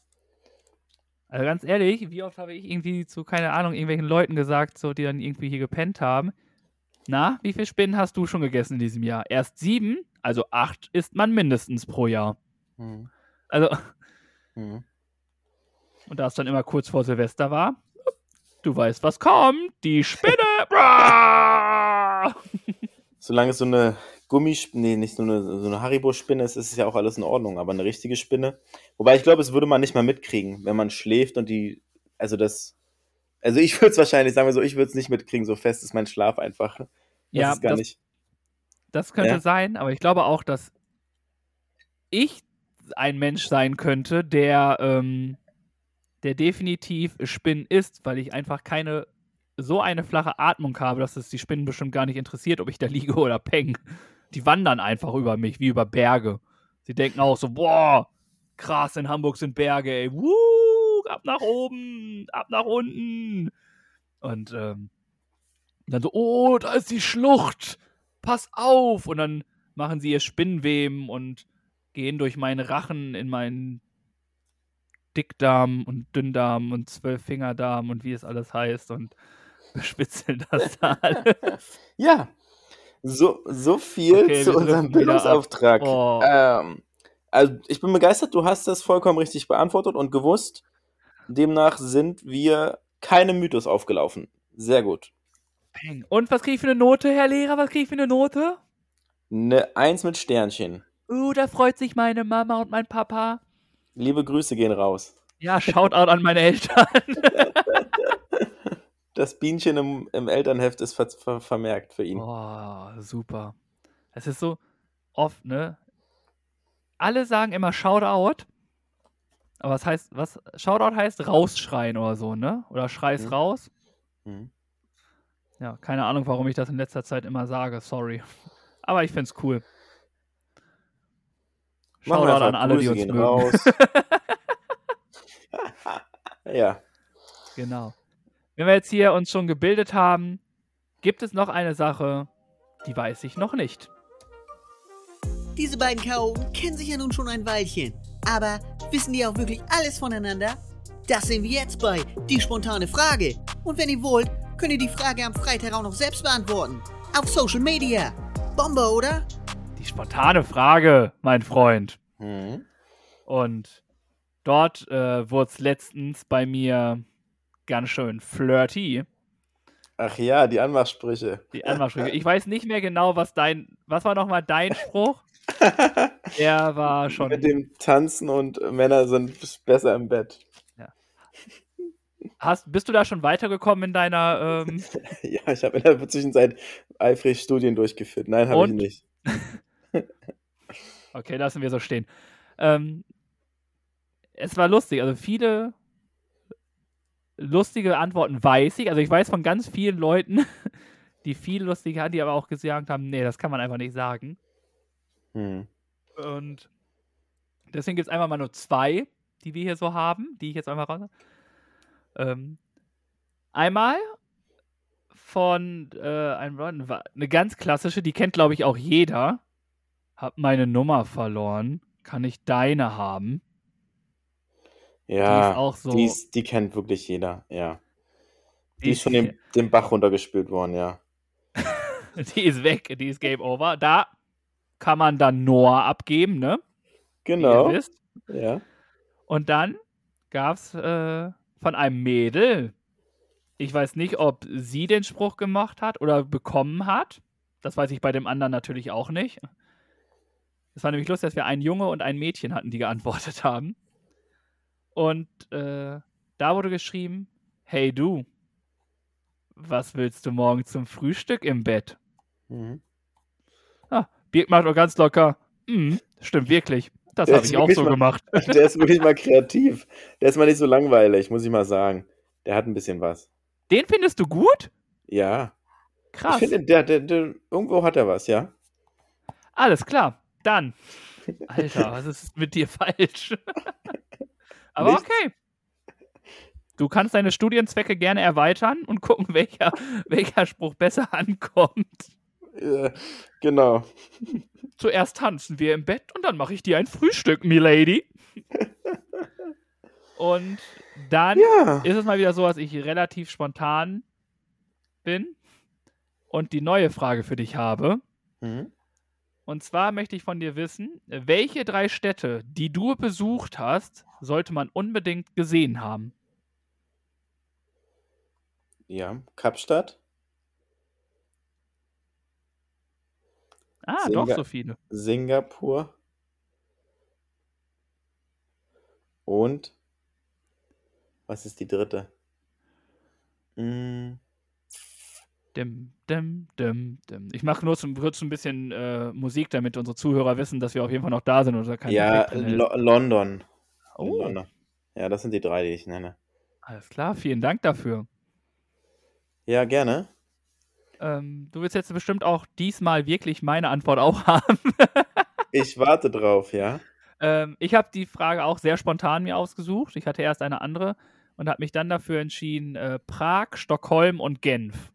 Also ganz ehrlich, wie oft habe ich irgendwie zu, keine Ahnung, irgendwelchen Leuten gesagt, so, die dann irgendwie hier gepennt haben, na, wie viele Spinnen hast du schon gegessen in diesem Jahr? Erst sieben? Also acht isst man mindestens pro Jahr. Mhm. Also, Mhm. und da es dann immer kurz vor Silvester war, du weißt, was kommt, die Spinne. Solange es so eine Gummispinne, nee, nicht so eine, so eine Haribo-Spinne ist, ist es ja auch alles in Ordnung. Aber eine richtige Spinne. Wobei ich glaube, es würde man nicht mal mitkriegen, wenn man schläft und die, also das, also ich würde es wahrscheinlich, sagen wir so, ich würde es nicht mitkriegen, so fest ist mein Schlaf einfach. Das Ja, ist gar das- nicht. Das könnte Ja. sein, aber ich glaube auch, dass ich ein Mensch sein könnte, der, ähm, der definitiv Spinnen isst, weil ich einfach keine so eine flache Atmung habe, dass es die Spinnen bestimmt gar nicht interessiert, ob ich da liege oder peng. Die wandern einfach über mich, wie über Berge. Sie denken auch so, boah, krass, in Hamburg sind Berge, ey, wuh, ab nach oben, ab nach unten. Und ähm, dann so, oh, da ist die Schlucht pass auf! Und dann machen sie ihr Spinnweben und gehen durch meinen Rachen in meinen Dickdarm und Dünndarm und Zwölffingerdarm und wie es alles heißt und bespitzeln das da alles. Ja, so, so viel Okay, zu unserem. Bildungsauftrag. Oh. Ähm, also ich bin begeistert, du hast das vollkommen richtig beantwortet und gewusst. Demnach sind wir keinem Mythos aufgelaufen. Sehr gut. Und was kriege ich für eine Note, Herr Lehrer? Was kriege ich für eine Note? Eine Eins mit Sternchen. Uh, da freut sich meine Mama und mein Papa. Liebe Grüße gehen raus. Ja, Shoutout an meine Eltern. Das Bienchen im, im Elternheft ist ver ver vermerkt für ihn. Oh, super. Es ist so oft, ne? Alle sagen immer Shoutout. Aber was heißt, was? Shoutout heißt rausschreien oder so, ne? Oder schreis Mhm. raus. Mhm. Ja, keine Ahnung, warum ich das in letzter Zeit immer sage, sorry. Aber ich find's cool. Shoutout an alle, die uns mögen. raus. ja. Genau. Wenn wir jetzt hier uns schon gebildet haben, gibt es noch eine Sache, die weiß ich noch nicht. Diese beiden Chaoten kennen sich ja nun schon ein Weilchen. Aber wissen die auch wirklich alles voneinander? Das sehen wir jetzt bei Die spontane Frage. Und wenn ihr wollt, könnt ihr die Frage am Freitag auch noch selbst beantworten. Auf Social Media. Bombe, oder? Die spontane Frage, mein Freund. Mhm. Und dort äh, wurde es letztens bei mir ganz schön flirty. Ach ja, die Anmachsprüche. Die Anmachsprüche. Ich weiß nicht mehr genau, was dein. Was war nochmal dein Spruch? Der war schon. Mit dem Tanzen und Männer sind besser im Bett. Hast, bist du da schon weitergekommen in deiner. Ähm, Ja, ich habe in der Zwischenzeit eifrig Studien durchgeführt. Nein, habe ich nicht. okay, lassen wir so stehen. Ähm, es war lustig. Also viele lustige Antworten weiß ich. Also ich weiß von ganz vielen Leuten, die viel lustige hatten, die aber auch gesagt haben, nee, das kann man einfach nicht sagen. Hm. Und deswegen gibt es einmal mal nur zwei, die wir hier so haben, die ich jetzt einmal raus. Ähm, einmal von äh, einem eine ganz klassische, die kennt glaube ich auch jeder. Hab meine Nummer verloren. Kann ich deine haben? Ja, die ist auch so. die, ist, die kennt wirklich jeder, ja. Die, die ist schon den, den Bach runtergespült worden, ja. die ist weg, die ist Game Over. Da kann man dann Noah abgeben, ne? Genau, ja. Und dann gab es äh, von einem Mädel, ich weiß nicht, ob sie den Spruch gemacht hat oder bekommen hat. Das weiß ich bei dem anderen natürlich auch nicht. Es war nämlich lustig, dass wir einen Junge und ein Mädchen hatten, die geantwortet haben. Und äh, da wurde geschrieben: Hey du, was willst du morgen zum Frühstück im Bett? Mhm. Birk macht auch ganz locker. Hm, stimmt wirklich. Das habe ich auch so mal- gemacht. Der ist wirklich mal kreativ. Der ist mal nicht so langweilig, muss ich mal sagen. Der hat ein bisschen was. Den findest du gut? Ja. Krass. Ich finde, der, der, der, irgendwo hat er was, ja. Alles klar, dann. Alter, was ist mit dir falsch? Aber Nichts. okay. Du kannst deine Studienzwecke gerne erweitern und gucken, welcher, welcher Spruch besser ankommt. Äh, genau. Zuerst tanzen wir im Bett und dann mache ich dir ein Frühstück, Milady. Und dann Ja. ist es mal wieder so, dass ich relativ spontan bin und die neue Frage für dich habe. Mhm. Und zwar möchte ich von dir wissen, welche drei Städte, die du besucht hast, sollte man unbedingt gesehen haben? Ja. Kapstadt, Ah, Singa- doch so viele. Singapur und was ist die dritte? Mm, Dim, dim, dim, dim. Ich mache nur zum, kurz ein bisschen äh, Musik, damit unsere Zuhörer wissen, dass wir auf jeden Fall noch da sind oder kein ja. Lo London. Oh, London. Ja, das sind die drei, die ich nenne. alles klar, vielen Dank dafür. Ja, gerne. Ähm, du willst jetzt bestimmt auch diesmal wirklich meine Antwort auch haben. Ich warte drauf, ja. Ähm, ich habe die Frage auch sehr spontan mir ausgesucht. Ich hatte erst eine andere und habe mich dann dafür entschieden, äh, Prag, Stockholm und Genf.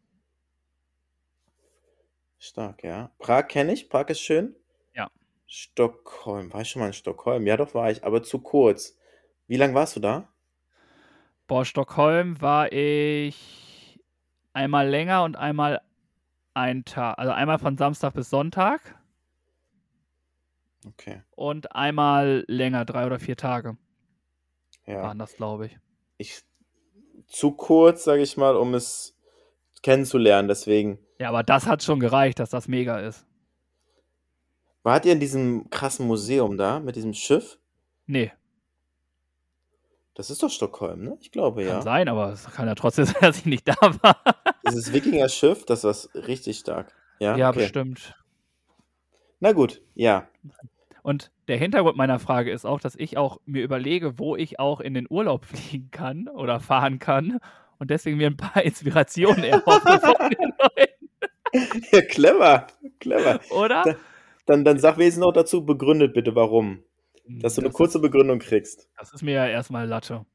Stark, ja. Prag kenne ich. Prag ist schön. Ja. Stockholm. War ich schon mal in Stockholm? Ja, doch war ich, aber zu kurz. Wie lange warst du da? Boah, Stockholm war ich einmal länger und einmal ein Tag. Also einmal von Samstag bis Sonntag Okay. und einmal länger, drei oder vier Tage Ja. waren das, glaube ich. Ich, zu kurz, sage ich mal, um es kennenzulernen. Deswegen. Ja, aber das hat schon gereicht, dass das mega ist. Wart ihr in diesem krassen Museum da mit diesem Schiff? Nee. Das ist doch Stockholm, ne? Ich glaube, Kann ja. sein, aber es kann ja trotzdem sein, dass ich nicht da war. Dieses Wikinger-Schiff, das war richtig stark. Ja, Ja, okay. bestimmt. Na gut, ja. Und der Hintergrund meiner Frage ist auch, dass ich auch mir überlege, wo ich auch in den Urlaub fliegen kann oder fahren kann und deswegen mir ein paar Inspirationen erhoffe von den Leuten, Ja, clever, clever. oder? Da- Dann, dann sag wenigstens noch dazu, begründet bitte, warum. Dass du eine Das kurze Begründung kriegst. Ist, das ist mir ja erstmal Latte.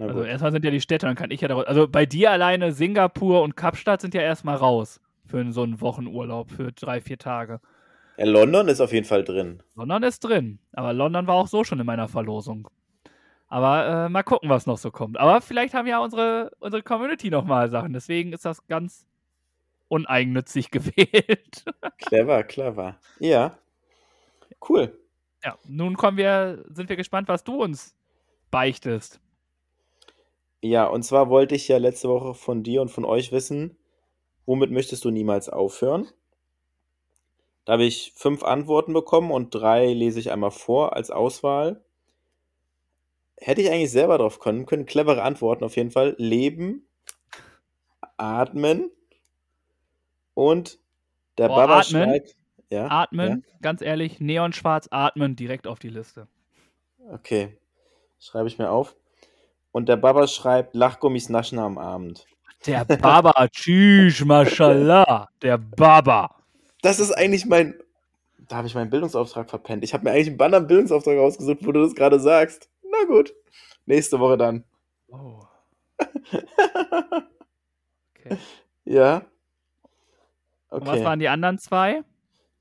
Also erstmal sind ja die Städte, dann kann ich ja daraus. Also bei dir alleine Singapur und Kapstadt sind ja erstmal raus für so einen Wochenurlaub für drei, vier Tage. Ja, London ist auf jeden Fall drin. London ist drin. Aber London war auch so schon in meiner Verlosung. Aber äh, mal gucken, was noch so kommt. Aber vielleicht haben ja unsere, unsere Community noch mal Sachen. Deswegen ist das ganz uneigennützig gewählt. Clever, clever. Ja. Cool. Ja, nun kommen wir, sind wir gespannt, was du uns beichtest. Ja, und zwar wollte ich ja letzte Woche von dir und von euch wissen, womit möchtest du niemals aufhören? Da habe ich fünf Antworten bekommen und drei lese ich einmal vor als Auswahl. Hätte ich eigentlich selber drauf können können. Clevere Antworten auf jeden Fall. Leben, atmen und der Boah, Baba atmen? schreibt. Ja, Atmen, ganz ehrlich, neonschwarz atmen, direkt auf die Liste. ja, okay. Schreibe ich mir auf. Und der Baba schreibt Lachgummis naschen am Abend. Der Baba, tschüss, mashallah, der Baba. Das ist eigentlich mein. Da habe ich meinen Bildungsauftrag verpennt. Ich habe mir eigentlich einen Banner Bildungsauftrag rausgesucht, wo du das gerade sagst. Na gut. Nächste Woche dann. Oh. Okay. Ja. Und was Okay. waren die anderen zwei?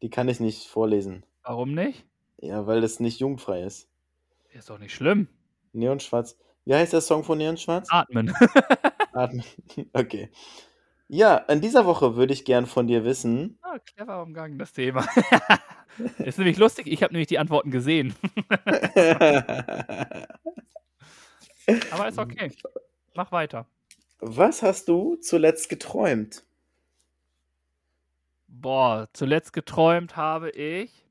Die kann ich nicht vorlesen. Warum nicht? Ja, weil das nicht jugendfrei ist. Ist doch nicht schlimm. Neonschwarz. Wie heißt der Song von Neonschwarz? Atmen. Atmen. Okay. Ja, in dieser Woche würde ich gern von dir wissen. Ah, clever umgangen, das Thema. ist nämlich lustig, ich habe nämlich die Antworten gesehen. Aber ist okay. Mach weiter. Was hast du zuletzt geträumt? Boah, zuletzt geträumt habe ich.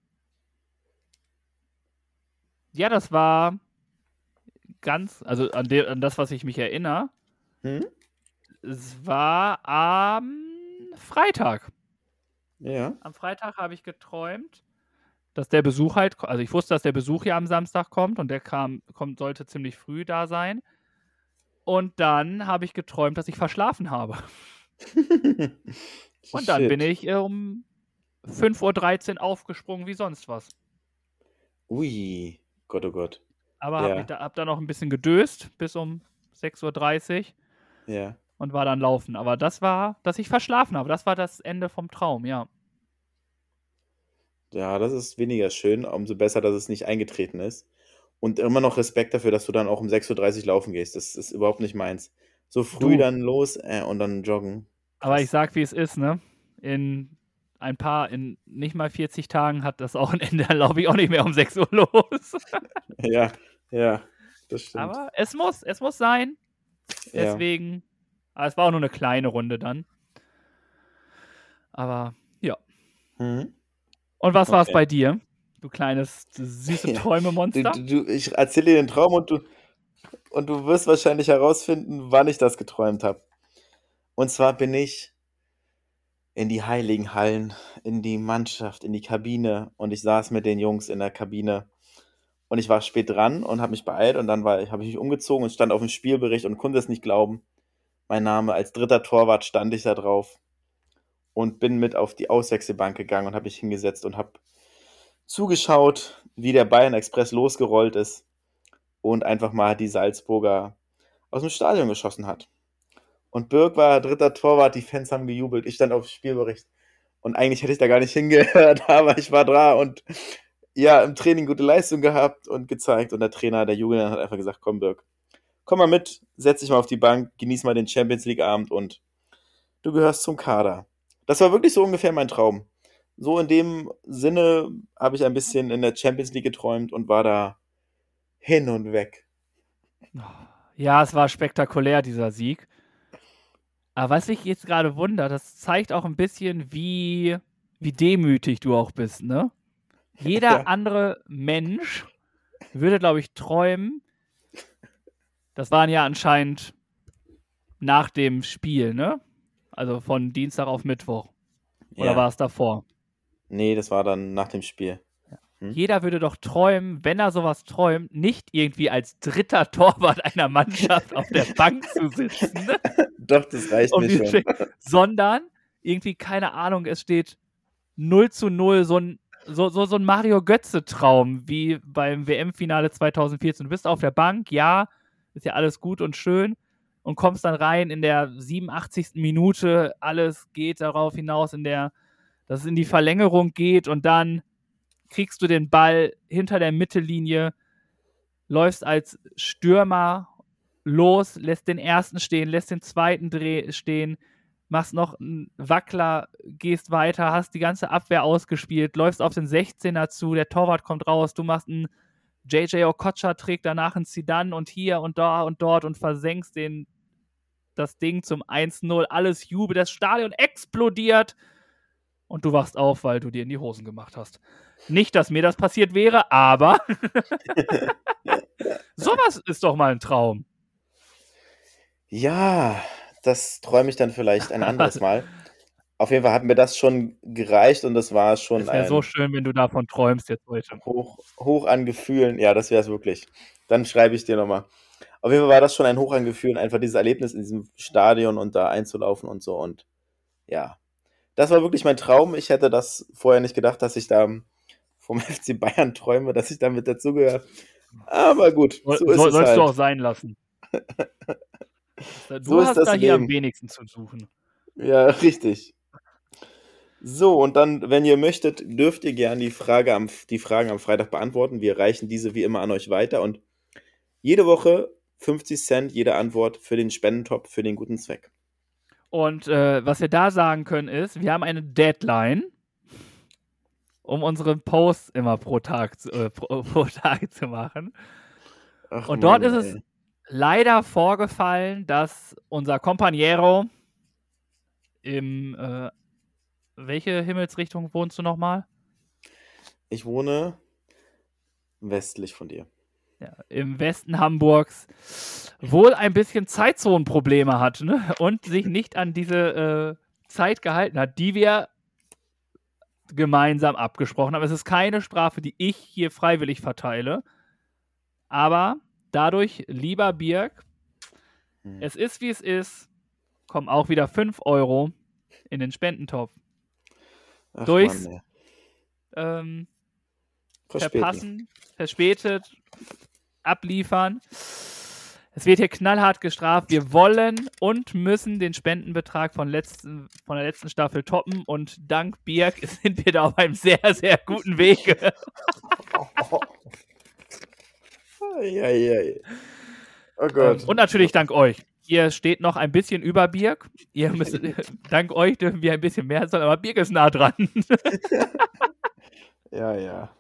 Ja, das war ganz, also an, de, an das, was ich mich erinnere. Hm? Es war am Freitag. Ja. Am Freitag habe ich geträumt, dass der Besuch halt, also ich wusste, dass der Besuch ja am Samstag kommt und der kam, kommt, sollte ziemlich früh da sein. Und dann habe ich geträumt, dass ich verschlafen habe. Und dann Shit. bin ich äh, um 5.13 Uhr aufgesprungen wie sonst was. Ui. Gott, oh Gott. Aber Ja. habe da, hab dann noch ein bisschen gedöst bis um 6.30 Uhr Ja. und war dann laufen. Aber das war, dass ich verschlafen habe. Das war das Ende vom Traum, ja. Ja, das ist weniger schön. Umso besser, dass es nicht eingetreten ist. Und immer noch Respekt dafür, dass du dann auch um 6.30 Uhr laufen gehst. Das ist überhaupt nicht meins. So früh Du. dann los äh, und dann joggen. Aber ich sag, wie es ist, ne? In ein paar, in nicht mal 40 Tagen hat das auch ein Ende, dann laufe ich auch nicht mehr um 6 Uhr los. Ja, ja, das stimmt. Aber es muss, es muss sein. ja. Deswegen. Aber es war auch nur eine kleine Runde dann. Aber ja. Mhm. Und was war es Okay. bei dir? Du kleines, süße Ja. Träumemonster? du, du, ich erzähle dir den Traum und du, und du wirst wahrscheinlich herausfinden, wann ich das geträumt habe. Und zwar bin ich in die heiligen Hallen, in die Mannschaft, in die Kabine und ich saß mit den Jungs in der Kabine und ich war spät dran und habe mich beeilt und dann habe ich mich umgezogen und stand auf dem Spielbericht und konnte es nicht glauben. Mein Name als dritter Torwart stand ich da drauf und bin mit auf die Auswechselbank gegangen und habe mich hingesetzt und habe zugeschaut, wie der Bayern Express losgerollt ist und einfach mal die Salzburger aus dem Stadion geschossen hat. Und Birk war dritter Torwart, die Fans haben gejubelt, ich stand auf Spielbericht. Und eigentlich hätte ich da gar nicht hingehört, aber ich war da und ja, im Training gute Leistung gehabt und gezeigt. Und der Trainer, der Julian, hat einfach gesagt, komm Birk, komm mal mit, setz dich mal auf die Bank, genieß mal den Champions League Abend und du gehörst zum Kader. Das war wirklich so ungefähr mein Traum. So in dem Sinne habe ich ein bisschen in der Champions League geträumt und war da hin und weg. Ja, es war spektakulär, dieser Sieg. Aber was mich jetzt gerade wundert, das zeigt auch ein bisschen, wie, wie demütig du auch bist, ne? Jeder Ja. andere Mensch würde, glaube ich, träumen, Das waren ja anscheinend nach dem Spiel, ne? Also von Dienstag auf Mittwoch. Oder Ja. war es davor? Nee, das war dann nach dem Spiel. Hm? Jeder würde doch träumen, wenn er sowas träumt, nicht irgendwie als dritter Torwart einer Mannschaft auf der Bank zu sitzen? Doch, das reicht um mir schon. Sondern irgendwie, keine Ahnung, es steht 0 zu 0, so ein, so, so, so ein Mario Götze-Traum wie beim WM-Finale 2014. Du bist auf der Bank, ja, ist ja alles gut und schön und kommst dann rein in der 87. Minute, alles geht darauf hinaus, in der, dass es in die Verlängerung geht und dann kriegst du den Ball hinter der Mittellinie, läufst als Stürmer los, lässt den ersten stehen, lässt den zweiten Dreh stehen, machst noch einen Wackler, gehst weiter, hast die ganze Abwehr ausgespielt, läufst auf den 16er zu, der Torwart kommt raus, du machst einen JJ Okocha, trägt danach einen Zidane und hier und da und dort und versenkst den, das Ding zum 1-0, alles Jubel, das Stadion explodiert und du wachst auf, weil du dir in die Hosen gemacht hast. Nicht, dass mir das passiert wäre, aber sowas ist doch mal ein Traum. Ja, das träume ich dann vielleicht ein anderes Mal. Auf jeden Fall hat mir das schon gereicht und das war schon Es wäre so schön, wenn du davon träumst jetzt heute. hoch, hoch an Gefühlen. Ja, das wäre es wirklich. Dann schreibe ich dir nochmal. Auf jeden Fall war das schon ein Hoch an Gefühlen, einfach dieses Erlebnis in diesem Stadion und da einzulaufen und so. Und ja, das war wirklich mein Traum. Ich hätte das vorher nicht gedacht, dass ich da vom FC Bayern träume, dass ich damit dazugehöre. Aber gut, so Soll, ist soll, es sollst halt. du auch sein lassen. Du So ist hast das da hier am Leben. wenigsten zu suchen. Ja, richtig. So, und dann, wenn ihr möchtet, dürft ihr gerne die, Frage am, die Fragen am Freitag beantworten. Wir reichen diese wie immer an euch weiter und jede Woche 50 Cent jede Antwort für den Spendentopf für den guten Zweck. Und äh, was wir da sagen können ist, wir haben eine Deadline, um unsere Posts immer pro Tag, zu- äh, pro, pro Tag zu machen. Ach Und dort Mann, ist es ey. leider vorgefallen, dass unser Companiero im äh, welche Himmelsrichtung wohnst du nochmal? Ich wohne westlich von dir. Ja, Im Westen Hamburgs wohl ein bisschen Zeitzonenprobleme hat ne? und sich nicht an diese äh, Zeit gehalten hat, die wir gemeinsam abgesprochen haben. Es ist keine Strafe, die ich hier freiwillig verteile. Aber dadurch, lieber Birg, Hm. es ist wie es ist, kommen auch wieder 5 Euro in den Spendentopf. Ach durchs- Mann. Ähm, Verspäten. verpassen, verspätet, abliefern. Es wird hier knallhart gestraft. Wir wollen und müssen den Spendenbetrag von, letzten, von der letzten Staffel toppen und dank Birk sind wir da auf einem sehr, sehr guten Weg. Oh Gott. und natürlich dank euch. Ihr steht noch ein bisschen über Birk. Ihr müsst, dank euch dürfen wir ein bisschen mehr sein, aber Birk ist nah dran. ja, ja.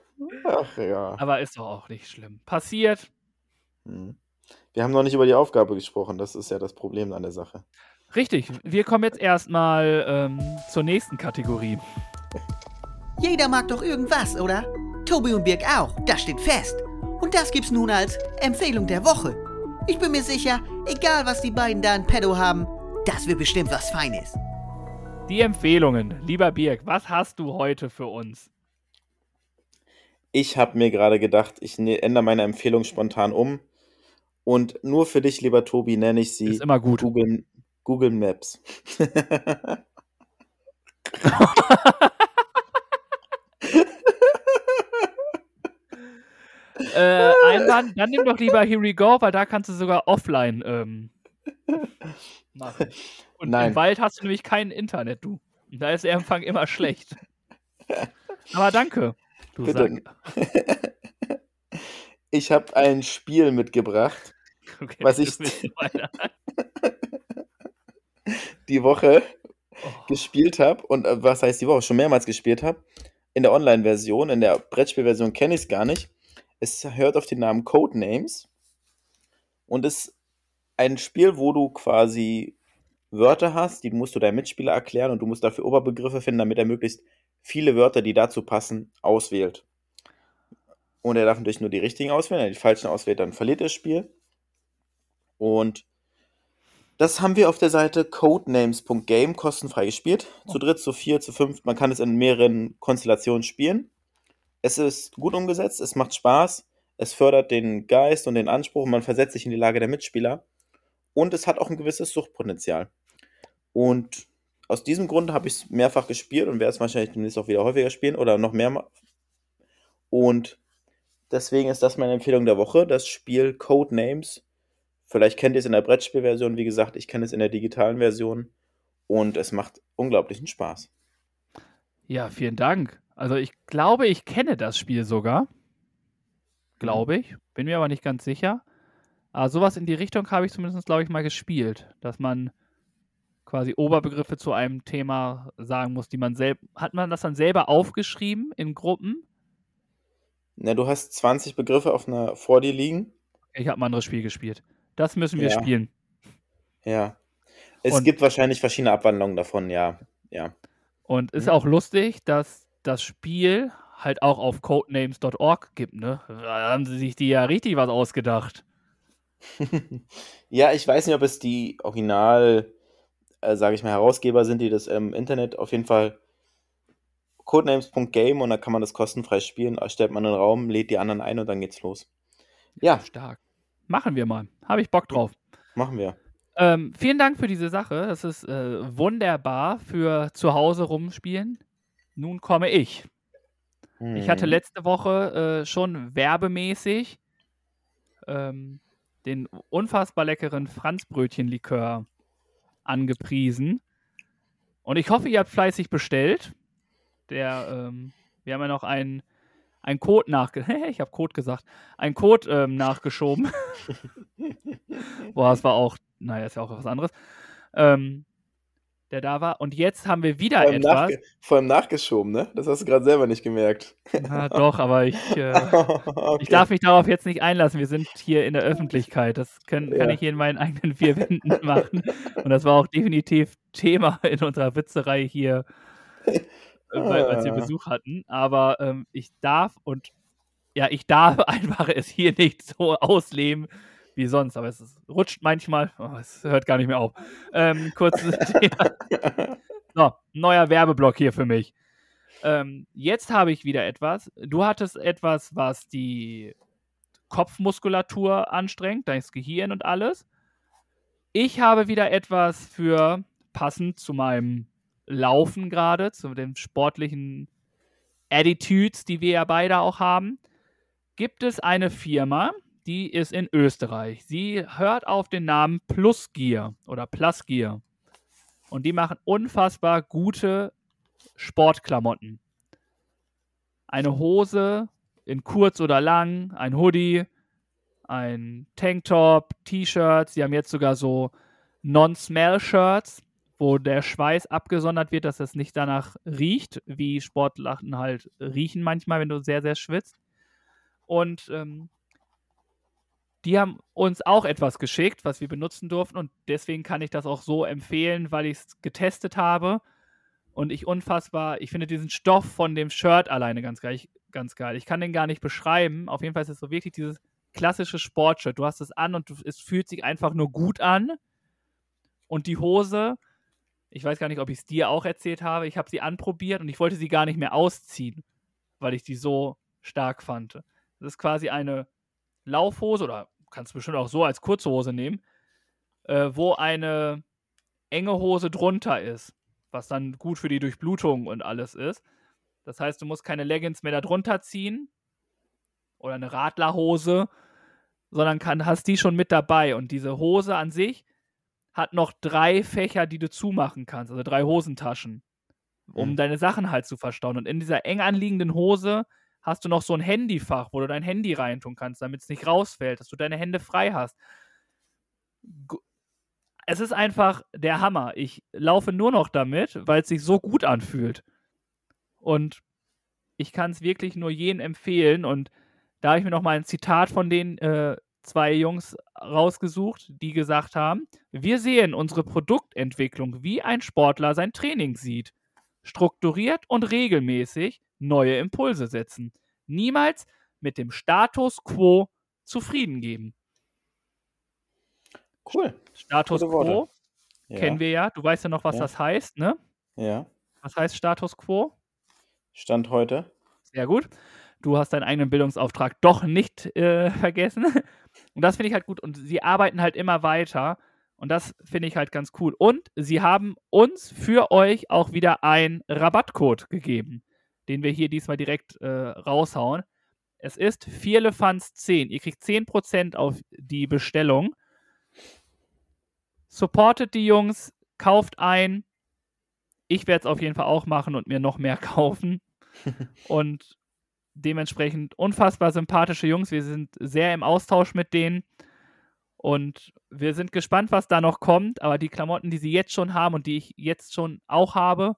Ach ja. aber ist doch auch nicht schlimm. Passiert. Hm. Wir haben noch nicht über die Aufgabe gesprochen. Das ist ja das Problem an der Sache. Richtig. Wir kommen jetzt erstmal ähm, zur nächsten Kategorie. Jeder mag doch irgendwas, oder? Tobi und Birg auch, das steht fest. Und das gibt's nun als Empfehlung der Woche. Ich bin mir sicher, egal was die beiden da in Pedo haben, das wird bestimmt was Feines. Die Empfehlungen. Lieber Birk, was hast du heute für uns? Ich habe mir gerade gedacht, ich ne ändere meine Empfehlung spontan um. Und nur für dich, lieber Tobi, nenne ich sie Ist immer gut. Google, Google Maps. Äh, Einwand, dann nimm doch lieber Here We Go, weil da kannst du sogar offline ähm, machen. Und Nein. im Wald hast du nämlich kein Internet, du. Und da ist der Empfang immer schlecht. Aber danke. Du Bitte. Sack. Ich habe ein Spiel mitgebracht, Okay, Was ich- die Woche Oh, gespielt habe. Und äh, was heißt die Woche? Schon mehrmals gespielt habe. In der Online-Version, in der Brettspielversion kenne ich es gar nicht. Es hört auf den Namen Codenames. Und ist ein Spiel, wo du quasi Wörter hast, die musst du deinem Mitspieler erklären und du musst dafür Oberbegriffe finden, damit er möglichst viele Wörter, die dazu passen, auswählt. Und er darf natürlich nur die richtigen auswählen. Wenn er die falschen auswählt, dann verliert er das Spiel. Und das haben wir auf der Seite codenames.game kostenfrei gespielt. Zu dritt, zu vier, zu fünf. Man kann es in mehreren Konstellationen spielen. Es ist gut umgesetzt, es macht Spaß, es fördert den Geist und den Anspruch, man versetzt sich in die Lage der Mitspieler. Und es hat auch ein gewisses Suchtpotenzial. Und aus diesem Grund habe ich es mehrfach gespielt und werde es wahrscheinlich demnächst auch wieder häufiger spielen oder noch mehr. Und deswegen ist das meine Empfehlung der Woche, das Spiel Codenames. Vielleicht kennt ihr es in der Brettspielversion, wie gesagt, ich kenne es in der digitalen Version und es macht unglaublichen Spaß. Ja, vielen Dank. Also ich glaube, ich kenne das Spiel sogar. Glaube ich. Bin mir aber nicht ganz sicher. Aber sowas in die Richtung habe ich zumindest, glaube ich, mal gespielt. Dass man quasi Oberbegriffe zu einem Thema sagen muss, die man selbst. Hat man das dann selber aufgeschrieben in Gruppen? Na, du hast 20 Begriffe auf einer vor dir liegen. Ich habe ein anderes Spiel gespielt. Das müssen wir Ja. spielen. Ja. Es Und- gibt wahrscheinlich verschiedene Abwandlungen davon, ja. Ja. Und ist Mhm. auch lustig, dass das Spiel halt auch auf codenames.org gibt, ne? Da haben sie sich die ja richtig was ausgedacht. ja, ich weiß nicht, ob es die Original, äh, sage ich mal, Herausgeber sind, die das im Internet auf jeden Fall codenames.game und da kann man das kostenfrei spielen. Stellt man einen Raum, lädt die anderen ein und dann geht's los. Ja, Stark. Machen wir mal. Habe ich Bock drauf. machen wir. Ähm, vielen Dank für diese Sache. Das ist äh, wunderbar für zu Hause rumspielen. Nun komme ich. Ich hatte Hm. letzte Woche äh, schon werbemäßig ähm, den unfassbar leckeren Franzbrötchenlikör angepriesen. Und ich hoffe, ihr habt fleißig bestellt. Der, ähm, wir haben ja noch einen, einen Code nachge... ich habe Code gesagt. Einen Code ähm, nachgeschoben. Boah, das war auch... Naja, ist ja auch was anderes. Ähm, der da war. Und jetzt haben wir wieder vor, etwas. nachge vor allem nachgeschoben, ne? Das hast du gerade selber nicht gemerkt. Na, doch, aber ich... Äh, okay. Ich darf mich darauf jetzt nicht einlassen. Wir sind hier in der Öffentlichkeit. Das können, kann Ja. ich hier in meinen eigenen vier Wänden machen. Und das war auch definitiv Thema in unserer Witzerei hier, weil, als wir Ah. Besuch hatten. Aber ähm, ich darf und ja, ich darf einfach es hier nicht so ausleben wie sonst. Aber es ist, rutscht manchmal. Oh, es hört gar nicht mehr auf. Ähm, kurzes Thema. So, neuer Werbeblock hier für mich. Ähm, jetzt habe ich wieder etwas. Du hattest etwas, was die Kopfmuskulatur anstrengt, das Gehirn und alles. Ich habe wieder etwas für passend zu meinem Laufen gerade, zu den sportlichen Attitudes, die wir ja beide auch haben. Gibt es eine Firma, die ist in Österreich. Sie hört auf den Namen Plusgear oder Plusgear. Und die machen unfassbar gute Sportklamotten. Eine Hose in kurz oder lang, ein Hoodie, ein Tanktop, T-Shirts. Sie haben jetzt sogar so Non-Smell-Shirts, wo der Schweiß abgesondert wird, dass es nicht danach riecht, wie Sportlachen halt riechen manchmal, wenn du sehr, sehr schwitzt. Und ähm, die haben uns auch etwas geschickt, was wir benutzen durften. Und deswegen kann ich das auch so empfehlen, weil ich es getestet habe. Und ich unfassbar, ich finde diesen Stoff von dem Shirt alleine ganz geil. Ich, ganz geil. Ich kann den gar nicht beschreiben. Auf jeden Fall ist es so wirklich dieses klassische Sportshirt. Du hast es an und du, es fühlt sich einfach nur gut an. Und die Hose, ich weiß gar nicht, ob ich es dir auch erzählt habe. Ich habe sie anprobiert und ich wollte sie gar nicht mehr ausziehen, weil ich die so stark fand. Das ist quasi eine Laufhose oder kannst du bestimmt auch so als kurze Hose nehmen, äh, wo eine enge Hose drunter ist, was dann gut für die Durchblutung und alles ist. Das heißt, du musst keine Leggings mehr darunter ziehen oder eine Radlerhose, sondern kann, hast die schon mit dabei. Und diese Hose an sich hat noch drei Fächer, die du zumachen kannst, also drei Hosentaschen, um Mhm. deine Sachen halt zu verstauen. Und in dieser eng anliegenden Hose hast du noch so ein Handyfach, wo du dein Handy reintun kannst, damit es nicht rausfällt, dass du deine Hände frei hast. Es ist einfach der Hammer. Ich laufe nur noch damit, weil es sich so gut anfühlt. Und ich kann es wirklich nur jedem empfehlen. Und da habe ich mir noch mal ein Zitat von den äh, zwei Jungs rausgesucht, die gesagt haben, wir sehen unsere Produktentwicklung, wie ein Sportler sein Training sieht. Strukturiert und regelmäßig neue Impulse setzen. Niemals mit dem Status quo zufrieden geben. Cool. Status Gute. Quo Ja. kennen wir ja. Du weißt ja noch, was Ja. das heißt, ne? Ja. Was heißt Status Quo? Stand heute. Sehr gut. Du hast deinen eigenen Bildungsauftrag doch nicht äh, vergessen. Und das finde ich halt gut. Und sie arbeiten halt immer weiter. Und das finde ich halt ganz cool. Und sie haben uns für euch auch wieder einen Rabattcode gegeben, den wir hier diesmal direkt äh, raushauen. Es ist Vierlefanz10. Ihr kriegt 10% auf die Bestellung. Supportet die Jungs, kauft ein. Ich werde es auf jeden Fall auch machen und mir noch mehr kaufen. und dementsprechend unfassbar sympathische Jungs. Wir sind sehr im Austausch mit denen. Und wir sind gespannt, was da noch kommt. Aber die Klamotten, die sie jetzt schon haben und die ich jetzt schon auch habe,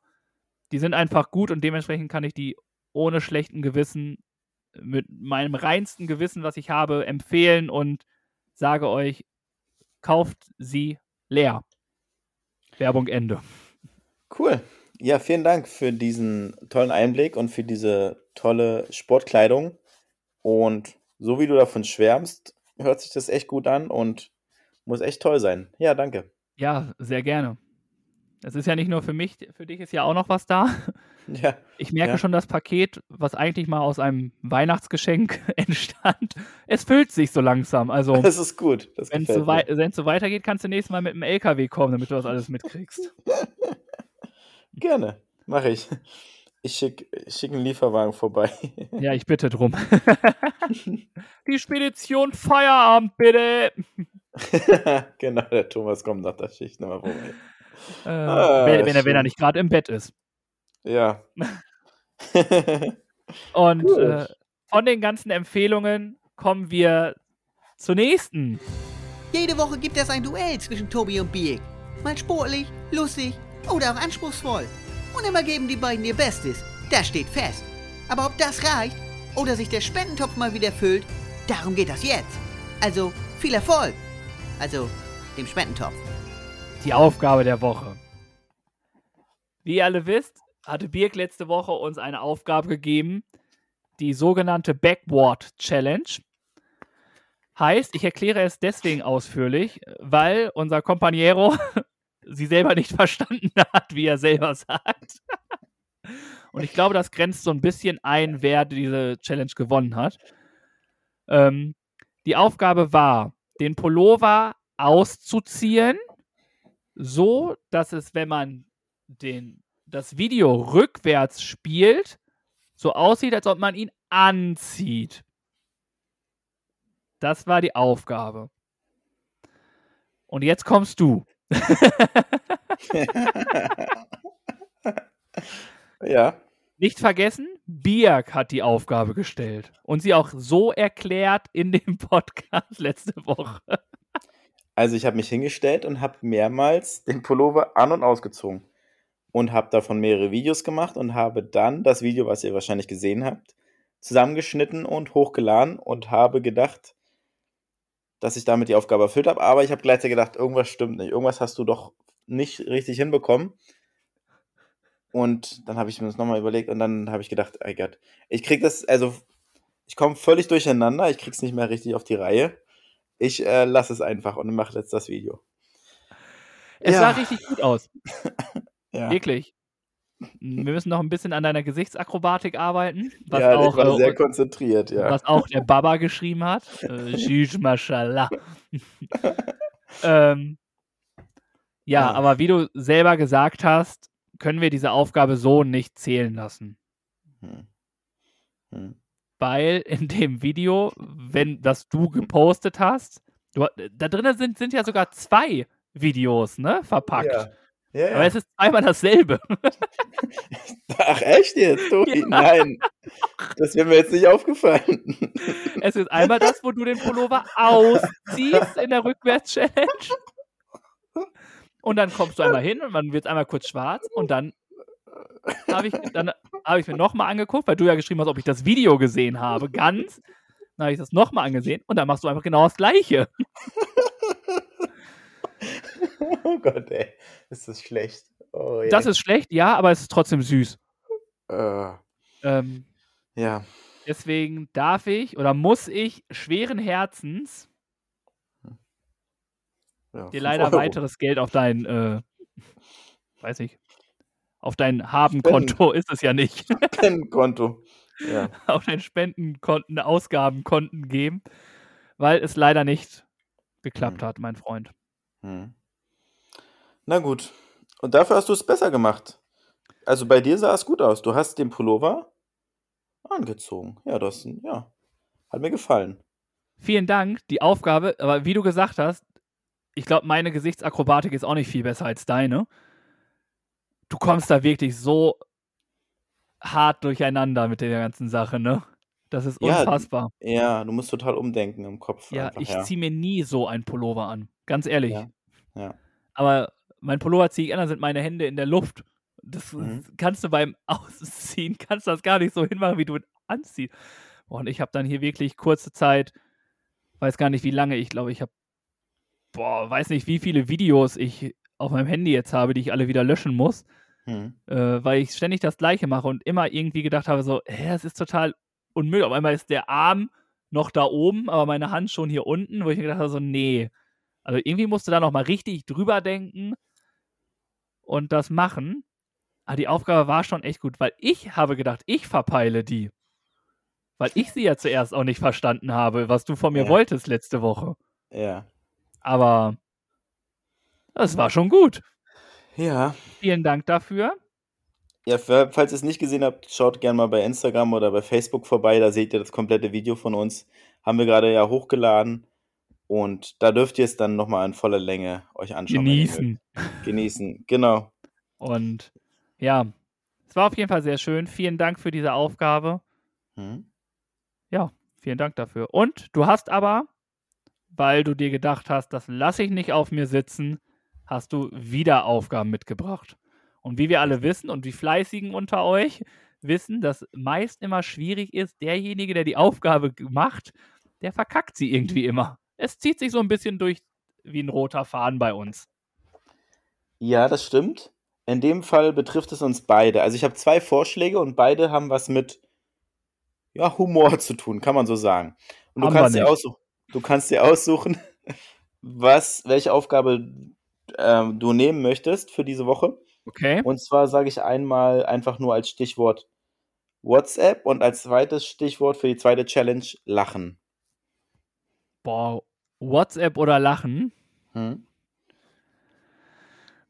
die sind einfach gut und dementsprechend kann ich die ohne schlechten Gewissen, mit meinem reinsten Gewissen, was ich habe, empfehlen und sage euch, kauft sie leer. Werbung Ende. Cool. Ja, vielen Dank für diesen tollen Einblick und für diese tolle Sportkleidung. Und so wie du davon schwärmst, hört sich das echt gut an und muss echt toll sein. Ja, danke. Ja, sehr gerne. Es ist ja nicht nur für mich, für dich ist ja auch noch was da. Ja, Ich merke Ja. schon das Paket, was eigentlich mal aus einem Weihnachtsgeschenk entstand. Es füllt sich so langsam. Also, das ist gut. Das wenn es so, wei so weitergeht, kannst du nächstes Mal mit dem LKW kommen, damit du das alles mitkriegst. Gerne, mache ich. Ich schicke schick einen Lieferwagen vorbei. Ja, ich bitte drum. Die Spedition Feierabend, bitte. genau, der Thomas kommt nach der Schicht nochmal vorbei. Äh, Ah, wenn, wenn, er, wenn er nicht gerade im Bett ist. Ja. Und äh, von den ganzen Empfehlungen kommen wir zur nächsten. Jede Woche gibt es ein Duell zwischen Tobi und Biek. Mal sportlich, lustig oder auch anspruchsvoll. Und immer geben die beiden ihr Bestes. Das steht fest. Aber ob das reicht oder sich der Spendentopf mal wieder füllt, darum geht das jetzt. Also viel Erfolg. Also dem Spendentopf. Die Aufgabe der Woche. Wie ihr alle wisst, hatte Birk letzte Woche uns eine Aufgabe gegeben, die sogenannte Backward Challenge. Heißt, ich erkläre es deswegen ausführlich, weil unser Companiero sie selber nicht verstanden hat, wie er selber sagt. Und ich glaube, das grenzt so ein bisschen ein, wer diese Challenge gewonnen hat. Ähm, die Aufgabe war, den Pullover auszuziehen, so dass es, wenn man den, das Video rückwärts spielt, so aussieht, als ob man ihn anzieht. Das war die Aufgabe. Und jetzt kommst du. ja. Nicht vergessen, Birk hat die Aufgabe gestellt und sie auch so erklärt in dem Podcast letzte Woche. Also ich habe mich hingestellt und habe mehrmals den Pullover an und ausgezogen und habe davon mehrere Videos gemacht und habe dann das Video, was ihr wahrscheinlich gesehen habt, zusammengeschnitten und hochgeladen und habe gedacht, dass ich damit die Aufgabe erfüllt habe, aber ich habe gleichzeitig gedacht, irgendwas stimmt nicht, irgendwas hast du doch nicht richtig hinbekommen. Und dann habe ich mir das nochmal überlegt und dann habe ich gedacht, ey Gott, ich krieg das, also ich komme völlig durcheinander, ich krieg's nicht mehr richtig auf die Reihe. Ich äh, lasse es einfach und mache jetzt das Video. Es Ja. sah richtig gut aus. Ja, Wirklich. Wir müssen noch ein bisschen an deiner Gesichtsakrobatik arbeiten, was, ja auch, ich war äh, sehr konzentriert, ja. was auch der Baba geschrieben hat. Äh, Shish Mashallah. ähm, ja, Ja. aber wie du selber gesagt hast, können wir diese Aufgabe so nicht zählen lassen. Hm. Hm. Weil in dem Video, wenn das du gepostet hast, du, da drinnen sind, sind ja sogar zwei Videos, ne, verpackt. Ja. Ja, Aber ja. es ist einmal dasselbe. Ach, echt jetzt? Tobi? Ja. Nein. Das wäre mir jetzt nicht aufgefallen. Es ist einmal das, wo du den Pullover ausziehst in der Rückwärts-Challenge. Und dann kommst du einmal hin und dann wird es einmal kurz schwarz und dann habe ich, dann hab ich mir nochmal angeguckt, weil du ja geschrieben hast, ob ich das Video gesehen habe, ganz. Dann habe ich das nochmal angesehen und dann machst du einfach genau das Gleiche. Oh Gott, ey. Ist das schlecht. Oh. Das ist schlecht, ja, aber es ist trotzdem süß. Äh, Ähm, ja. deswegen darf ich oder muss ich schweren Herzens Ja, dir leider Euro. weiteres Geld auf dein, äh, weiß ich, auf dein Habenkonto ist es ja nicht, Spendenkonto. Ja. auf dein Spendenkonten, Ausgabenkonten geben, weil es leider nicht geklappt Hm. hat, mein Freund. Hm. Na gut. Und dafür hast du es besser gemacht. Also bei dir sah es gut aus. Du hast den Pullover angezogen. Ja, das ja. Hat mir gefallen. Vielen Dank, die Aufgabe, aber wie du gesagt hast, ich glaube, meine Gesichtsakrobatik ist auch nicht viel besser als deine. Du kommst da wirklich so hart durcheinander mit der ganzen Sache, ne? Das ist Ja, unfassbar. Ja, du musst total umdenken im Kopf. Ja, einfach, ich ja. ziehe mir nie so einen Pullover an. Ganz ehrlich. Ja, ja. Aber mein Pullover ziehe ich an, dann sind meine Hände in der Luft. Das Mhm. kannst du beim Ausziehen, kannst das gar nicht so hinmachen, wie du ihn anziehst. Und ich habe dann hier wirklich kurze Zeit, weiß gar nicht wie lange, ich glaube, ich habe, boah, weiß nicht, wie viele Videos ich auf meinem Handy jetzt habe, die ich alle wieder löschen muss, Hm. äh, weil ich ständig das Gleiche mache und immer irgendwie gedacht habe, so, hä, das ist total unmöglich. Auf einmal ist der Arm noch da oben, aber meine Hand schon hier unten, wo ich mir gedacht habe, so, nee. Also irgendwie musst du da nochmal richtig drüber denken und das machen. Aber die Aufgabe war schon echt gut, weil ich habe gedacht, ich verpeile die. Weil ich sie ja zuerst auch nicht verstanden habe, was du von mir Ja. wolltest letzte Woche. Ja. Aber es war schon gut. Ja. Vielen Dank dafür. Ja, für, falls ihr es nicht gesehen habt, schaut gerne mal bei Instagram oder bei Facebook vorbei. Da seht ihr das komplette Video von uns. Haben wir gerade ja hochgeladen. Und da dürft ihr es dann nochmal in voller Länge euch anschauen. Genießen. Genießen, genau. Und ja, es war auf jeden Fall sehr schön. Vielen Dank für diese Aufgabe. Hm? Ja, vielen Dank dafür. Und du hast aber, weil du dir gedacht hast, das lasse ich nicht auf mir sitzen, hast du wieder Aufgaben mitgebracht. Und wie wir alle wissen und die Fleißigen unter euch wissen, dass meist immer schwierig ist, derjenige, der die Aufgabe macht, der verkackt sie irgendwie immer. Es zieht sich so ein bisschen durch wie ein roter Faden bei uns. Ja, das stimmt. In dem Fall betrifft es uns beide. Also ich habe zwei Vorschläge und beide haben was mit ja, Humor zu tun, kann man so sagen. Und du kannst aussuchen, du kannst dir aussuchen, was, welche Aufgabe ähm, du nehmen möchtest für diese Woche. Okay? Und zwar sage ich einmal einfach nur als Stichwort WhatsApp und als zweites Stichwort für die zweite Challenge Lachen. Boah, WhatsApp oder Lachen? Hm?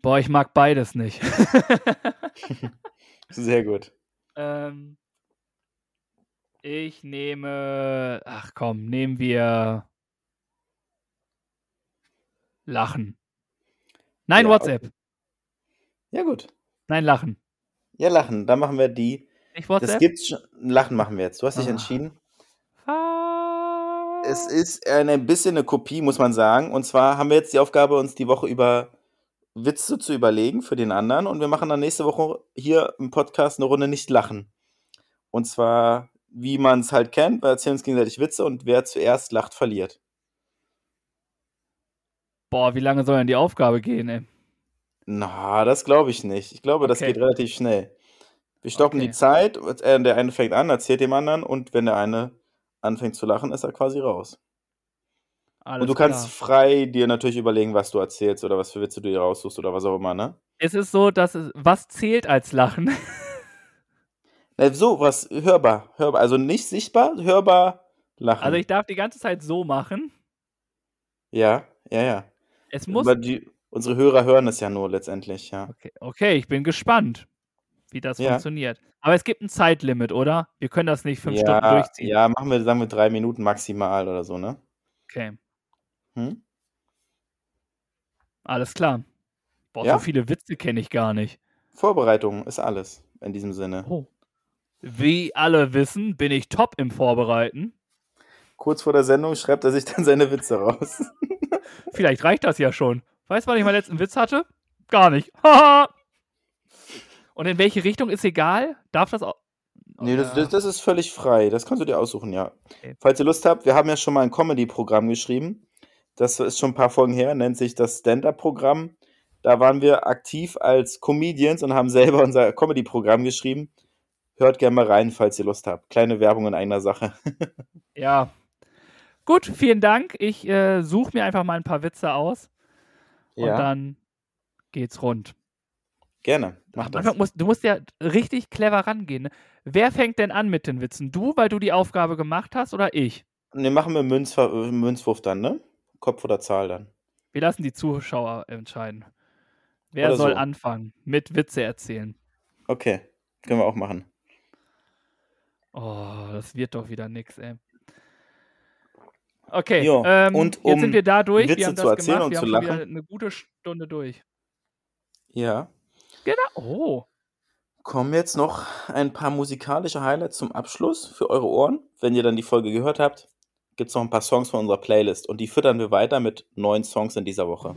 Boah, ich mag beides nicht. Sehr gut. ähm, ich nehme. Ach komm, nehmen wir. Lachen. Nein, Ja, WhatsApp. Ja, gut. Nein, Lachen. Ja, Lachen. Dann machen wir die. Das WhatsApp? gibt's schon. Lachen machen wir jetzt. Du hast dich Ah. entschieden. Es ist ein bisschen eine Kopie, muss man sagen. Und zwar haben wir jetzt die Aufgabe, uns die Woche über Witze zu überlegen für den anderen. Und wir machen dann nächste Woche hier im Podcast eine Runde nicht lachen. Und zwar, wie man es halt kennt, wir erzählen uns gegenseitig Witze und wer zuerst lacht, verliert. Boah, wie lange soll denn die Aufgabe gehen, ey? Na, das glaube ich nicht. Ich glaube, das Okay. geht relativ schnell. Wir stoppen Okay. die Zeit, äh, der eine fängt an, erzählt dem anderen und wenn der eine anfängt zu lachen, ist er quasi raus. Alles und du kannst klar. frei dir natürlich überlegen, was du erzählst oder was für Witze du dir raussuchst oder was auch immer, ne? Es ist so, dass es. Was zählt als Lachen? Na, so, was hörbar, hörbar, also nicht sichtbar, hörbar lachen. Also, ich darf die ganze Zeit so machen. ja, ja, ja. Es muss. Aber die, unsere Hörer hören es ja nur letztendlich, ja. Okay, okay, ich bin gespannt, wie das Ja. funktioniert. Aber es gibt ein Zeitlimit, oder? Wir können das nicht fünf Stunden Ja, durchziehen. ja, machen wir, sagen wir drei Minuten maximal oder so, ne? Okay, Hm? alles klar. Boah, Ja? so viele Witze kenne ich gar nicht. Vorbereitung ist alles in diesem Sinne. Oh. Wie alle wissen, bin ich top im Vorbereiten. Kurz vor der Sendung schreibt er sich dann seine Witze raus. Vielleicht reicht das ja schon. Weißt du, wann ich meinen letzten Witz hatte? Gar nicht. Haha. Und in welche Richtung ist egal? Darf das auch. Nee, das, das, das ist völlig frei. Das kannst du dir aussuchen, ja. Okay. Falls ihr Lust habt, wir haben ja schon mal ein Comedy-Programm geschrieben. Das ist schon ein paar Folgen her, nennt sich das Stand-Up-Programm. Da waren wir aktiv als Comedians und haben selber unser Comedy-Programm geschrieben. Hört gerne mal rein, falls ihr Lust habt. Kleine Werbung in eigener Sache. Ja. Gut, vielen Dank. Ich äh, suche mir einfach mal ein paar Witze aus. und Ja, dann geht's rund. Gerne. Mach das. Musst, du musst ja richtig clever rangehen. Ne? Wer fängt denn an mit den Witzen? Du, weil du die Aufgabe gemacht hast oder ich? Ne, machen wir Münzver äh, Münzwurf dann, ne? Kopf oder Zahl dann. Wir lassen die Zuschauer entscheiden. Wer Oder soll so. anfangen mit Witze erzählen? Okay, können wir auch machen. Oh, das wird doch wieder nix, ey. Okay, Jo, ähm, und jetzt um sind wir da durch. Witze wir haben zu das erzählen gemacht. und Wir zu haben lachen. eine gute Stunde durch. Ja. Genau. Oh, Kommen jetzt noch ein paar musikalische Highlights zum Abschluss für eure Ohren. Wenn ihr dann die Folge gehört habt, gibt es noch ein paar Songs von unserer Playlist und die füttern wir weiter mit neuen Songs in dieser Woche.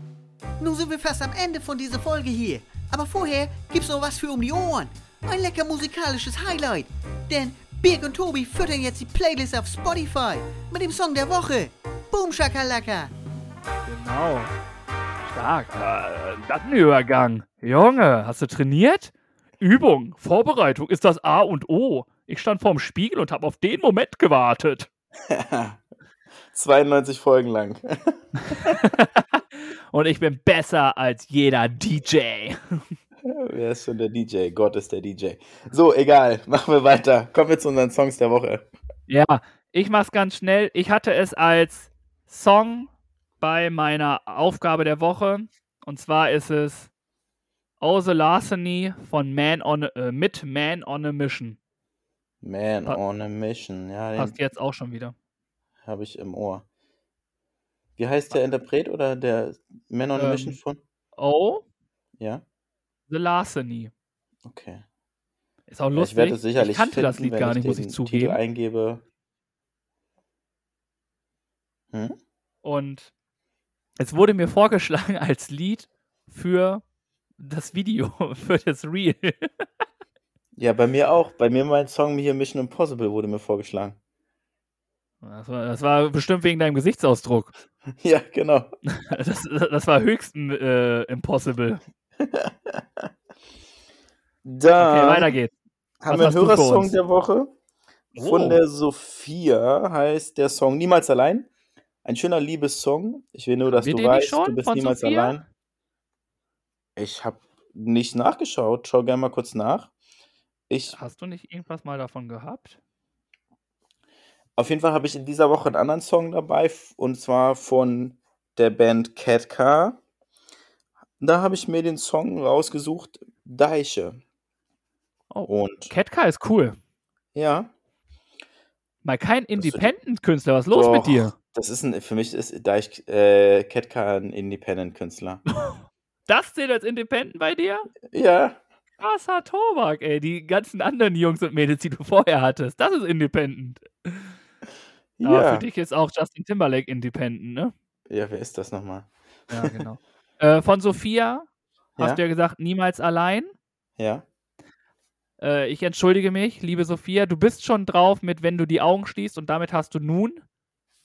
Nun sind wir fast am Ende von dieser Folge hier. Aber vorher gibt's noch was für um die Ohren. Ein lecker musikalisches Highlight. Denn Birg und Tobi füttern jetzt die Playlist auf Spotify mit dem Song der Woche. Boom Shakalaka. genau. Stark. Äh, das ein Übergang. Junge, hast du trainiert? Übung, Vorbereitung ist das A und O. Ich stand vorm Spiegel und habe auf den Moment gewartet. 92 Folgen lang. Und ich bin besser als jeder DJ. Wer ist schon der DJ? Gott ist der DJ. So, egal. Machen wir weiter. Kommen wir zu unseren Songs der Woche. Ja, ich mach's ganz schnell. Ich hatte es als Song bei meiner Aufgabe der Woche. Und zwar ist es Oh the Larceny von Man on a, äh, mit Man on a Mission. Man Pa- on a Mission. Ja, Passt jetzt auch schon wieder. habe ich im Ohr. Wie heißt der Interpret oder der Man on a Ähm, Mission von? Oh Ja, the Larceny. okay. Ist auch Ja, lustig. ich werde es sicherlich ich kannte das finden, Lied wenn gar nicht, muss ich Titel zugeben. eingebe. Hm? Und es wurde mir vorgeschlagen als Lied für das Video, für das Reel. Ja, bei mir auch. Bei mir mein Song hier Mission Impossible wurde mir vorgeschlagen. Das war, das war bestimmt wegen deinem Gesichtsausdruck. Ja, genau. Das, das war höchsten äh, impossible. Dann Okay, weiter geht's. haben wir einen Hörersong der Woche. Von Oh. der Sophia heißt der Song Niemals allein. Ein schöner Liebessong. Ich will nur, dass du weißt, du bist niemals Sophia? allein. Ich habe nicht nachgeschaut. Schau gerne mal kurz nach. Ich, Hast du nicht irgendwas mal davon gehabt? auf jeden Fall habe ich in dieser Woche einen anderen Song dabei und zwar von der Band Cat Car. Da habe ich mir den Song rausgesucht, Deiche. Oh, Und Ketka ist cool. ja, Mal kein Independent-Künstler. Was ist los Doch, mit dir? Das ist ein, für mich ist Deich, äh, Ketka ein Independent-Künstler. Das zählt als Independent bei dir? ja, Krasser Tobak, ey. Die ganzen anderen Jungs und Mädels, die du vorher hattest. Das ist Independent. Aber ja. für dich ist auch Justin Timberlake Independent, ne? Ja, wer ist das nochmal? Ja, genau. äh, von Sophia hast Ja, du ja gesagt, niemals allein. ja. Äh, ich entschuldige mich, liebe Sophia. Du bist schon drauf mit Wenn du die Augen schließt und damit hast du nun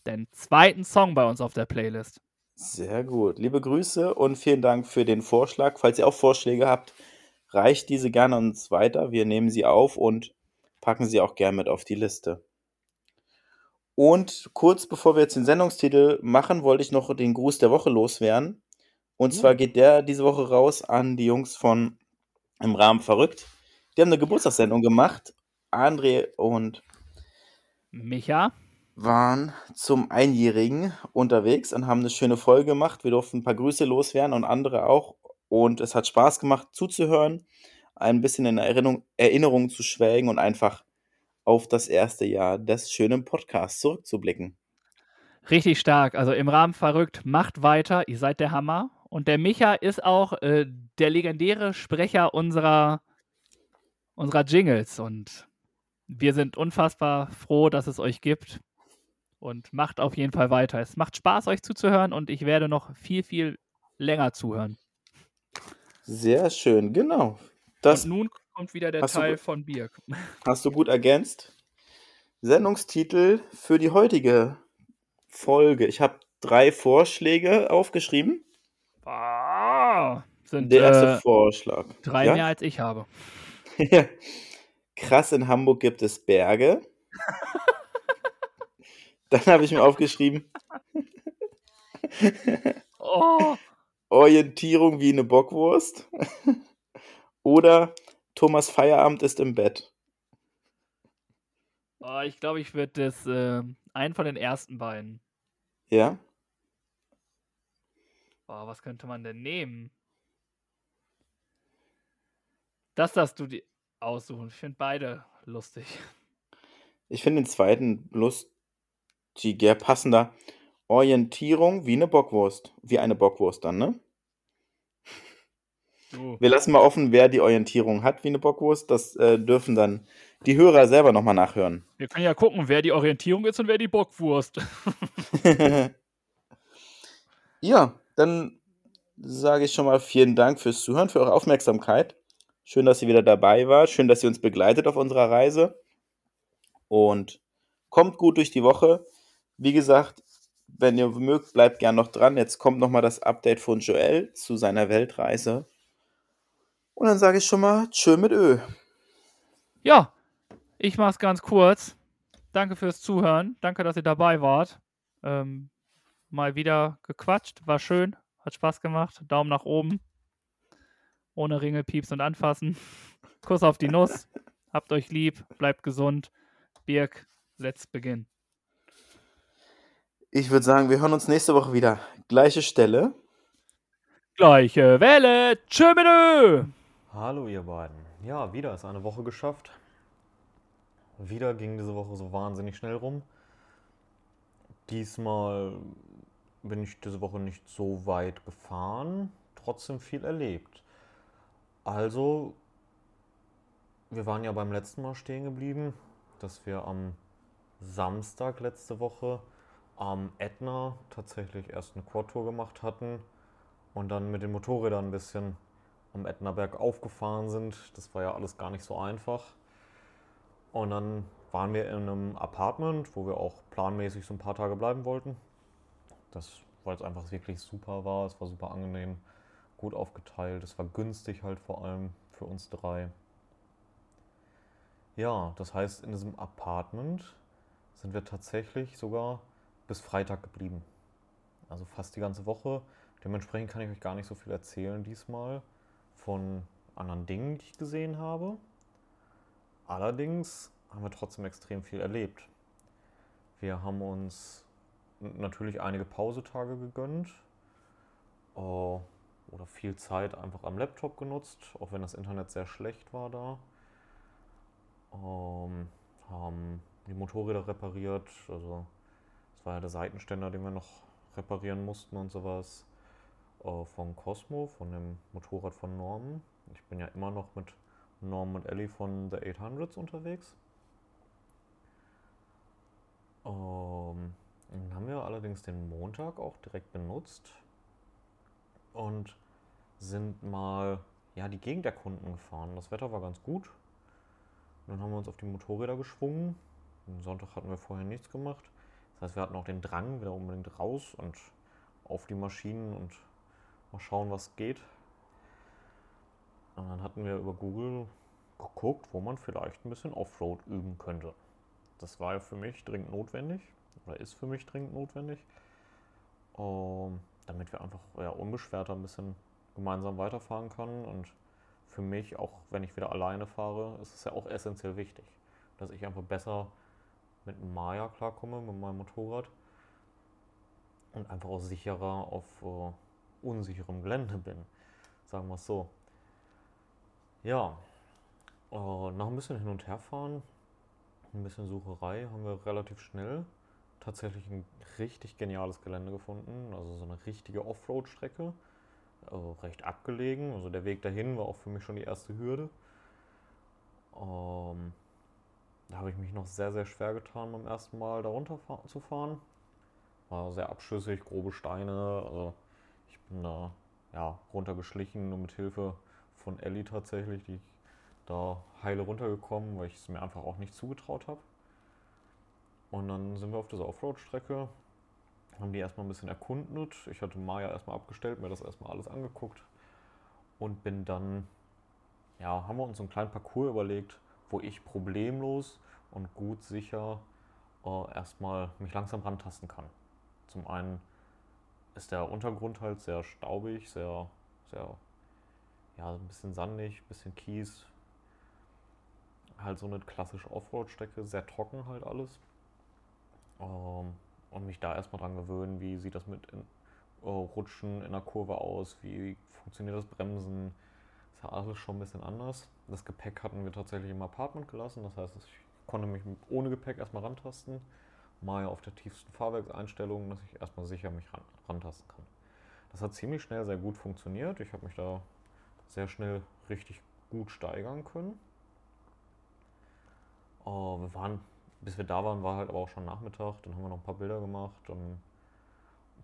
den zweiten Song bei uns auf der Playlist. Sehr gut. Liebe Grüße und vielen Dank für den Vorschlag. Falls ihr auch Vorschläge habt, reicht diese gerne uns weiter. Wir nehmen sie auf und packen sie auch gerne mit auf die Liste. Und kurz bevor wir jetzt den Sendungstitel machen, wollte ich noch den Gruß der Woche loswerden. Und Ja. zwar geht der diese Woche raus an die Jungs von Im Rahmen verrückt. Die haben eine Geburtstagssendung gemacht. André und Micha, waren zum Einjährigen unterwegs und haben eine schöne Folge gemacht. Wir durften ein paar Grüße loswerden und andere auch. Und es hat Spaß gemacht zuzuhören, ein bisschen in Erinnerung, Erinnerung zu schwelgen und einfach auf das erste Jahr des schönen Podcasts zurückzublicken. richtig stark. Also im Rahmen verrückt, macht weiter, ihr seid der Hammer. Und der Micha ist auch äh, der legendäre Sprecher unserer, unserer Jingles. Und wir sind unfassbar froh, dass es euch gibt. Und macht auf jeden Fall weiter. Es macht Spaß, euch zuzuhören und ich werde noch viel, viel länger zuhören. Sehr schön, genau. Das und nun kommt wieder der du Teil gut- von Birk. hast du gut ergänzt. Sendungstitel für die heutige Folge. Ich habe drei Vorschläge aufgeschrieben. Ah, sind Der erste äh, Vorschlag. drei Ja? mehr als ich habe. Krass, in Hamburg gibt es Berge. Dann habe ich mir aufgeschrieben, Oh, Orientierung wie eine Bockwurst. Oder Thomas Feierabend ist im Bett. Oh, ich glaube, ich würde das äh, einen von den ersten beiden. Ja? Oh, was könnte man denn nehmen? Das darfst du dir aussuchen. Ich finde beide lustig. Ich finde den zweiten lustiger, passender. Orientierung wie eine Bockwurst. Wie eine Bockwurst dann, ne? Du. Wir lassen mal offen, wer die Orientierung hat wie eine Bockwurst. Das äh, dürfen dann die Hörer selber nochmal nachhören. Wir können ja gucken, wer die Orientierung ist und wer die Bockwurst. ja, dann sage ich schon mal vielen Dank fürs Zuhören, für eure Aufmerksamkeit. Schön, dass ihr wieder dabei wart. Schön, dass ihr uns begleitet auf unserer Reise. Und kommt gut durch die Woche. Wie gesagt, wenn ihr mögt, bleibt gern noch dran. Jetzt kommt nochmal das Update von Joel zu seiner Weltreise. Und dann sage ich schon mal Tschö mit Ö. Ja, ich mach's ganz kurz. Danke fürs Zuhören. Danke, dass ihr dabei wart. Ähm, mal wieder gequatscht. War schön. Hat Spaß gemacht. Daumen nach oben. Ohne Ringel, Pieps und Anfassen. Kuss auf die Nuss. Habt euch lieb. Bleibt gesund. Birk, let's begin. Ich würde sagen, wir hören uns nächste Woche wieder. Gleiche Stelle. Gleiche Welle. Tschö. Hallo ihr beiden. Ja, wieder ist eine Woche geschafft. Wieder ging diese Woche so wahnsinnig schnell rum. Diesmal bin ich diese Woche nicht so weit gefahren, trotzdem viel erlebt. Also, wir waren ja beim letzten Mal stehen geblieben, dass wir am Samstag letzte Woche am Ätna tatsächlich erst eine Quad-Tour gemacht hatten und dann mit den Motorrädern ein bisschen am Ätnaberg aufgefahren sind. Das war ja alles gar nicht so einfach. Und dann waren wir in einem Apartment, wo wir auch planmäßig so ein paar Tage bleiben wollten. Das, weil es einfach wirklich super war. Es war super angenehm, gut aufgeteilt. Es war günstig halt vor allem für uns drei. Ja, das heißt, in diesem Apartment sind wir tatsächlich sogar bis Freitag geblieben. Also fast die ganze Woche. Dementsprechend kann ich euch gar nicht so viel erzählen diesmal von anderen Dingen, die ich gesehen habe. Allerdings haben wir trotzdem extrem viel erlebt. Wir haben uns natürlich einige Pausetage gegönnt äh, oder viel Zeit einfach am Laptop genutzt, auch wenn das Internet sehr schlecht war da. Ähm, haben die Motorräder repariert, also war der Seitenständer, den wir noch reparieren mussten und sowas äh, von Cosmo, von dem Motorrad von Norman. Ich bin ja immer noch mit Norman und Ellie von The 800s unterwegs. Ähm, dann haben wir allerdings den Montag auch direkt benutzt und sind mal ja, die Gegend erkunden gefahren. Das Wetter war ganz gut. Dann haben wir uns auf die Motorräder geschwungen. Am Sonntag hatten wir vorher nichts gemacht. Das heißt, wir hatten auch den Drang, wieder unbedingt raus und auf die Maschinen und mal schauen, was geht. Und dann hatten wir über Google geguckt, wo man vielleicht ein bisschen Offroad üben könnte. Das war ja für mich dringend notwendig oder ist für mich dringend notwendig, ähm, damit wir einfach ja, unbeschwerter ein bisschen gemeinsam weiterfahren können. Und für mich, auch wenn ich wieder alleine fahre, ist es ja auch essentiell wichtig, dass ich einfach besser mit Maya klarkomme, mit meinem Motorrad und einfach auch sicherer auf äh, unsicherem Gelände bin. Sagen wir es so. Ja, äh, nach ein bisschen hin und her fahren, ein bisschen Sucherei, haben wir relativ schnell tatsächlich ein richtig geniales Gelände gefunden. Also so eine richtige Offroad-Strecke. Also recht abgelegen. Also der Weg dahin war auch für mich schon die erste Hürde. Ähm, da habe ich mich noch sehr, sehr schwer getan, beim ersten Mal da runter zu fahren. War sehr abschüssig, grobe Steine. Also ich bin da ja, runtergeschlichen und mit Hilfe von Ellie tatsächlich, die da heile runtergekommen, weil ich es mir einfach auch nicht zugetraut habe. Und dann sind wir auf dieser Offroad-Strecke, haben die erstmal ein bisschen erkundet. Ich hatte Maya erstmal abgestellt, mir das erstmal alles angeguckt und bin dann, ja, haben wir uns einen kleinen Parcours überlegt, wo ich problemlos und gut sicher äh, erstmal mich langsam rantasten kann. Zum einen ist der Untergrund halt sehr staubig, sehr, sehr, ja, ein bisschen sandig, ein bisschen Kies. Halt so eine klassische Offroad-Strecke, sehr trocken halt alles. Ähm, und mich da erstmal dran gewöhnen, wie sieht das mit in, äh, Rutschen in der Kurve aus, wie funktioniert das Bremsen. Ist ja alles schon ein bisschen anders. Das Gepäck hatten wir tatsächlich im Apartment gelassen, das heißt, ich konnte mich ohne Gepäck erstmal rantasten mal auf der tiefsten Fahrwerkseinstellung, dass ich erstmal sicher mich ran, rantasten kann. Das hat ziemlich schnell sehr gut funktioniert. Ich habe mich da sehr schnell richtig gut steigern können. Uh, wir waren, bis wir da waren, war halt aber auch schon Nachmittag. Dann haben wir noch ein paar Bilder gemacht, ein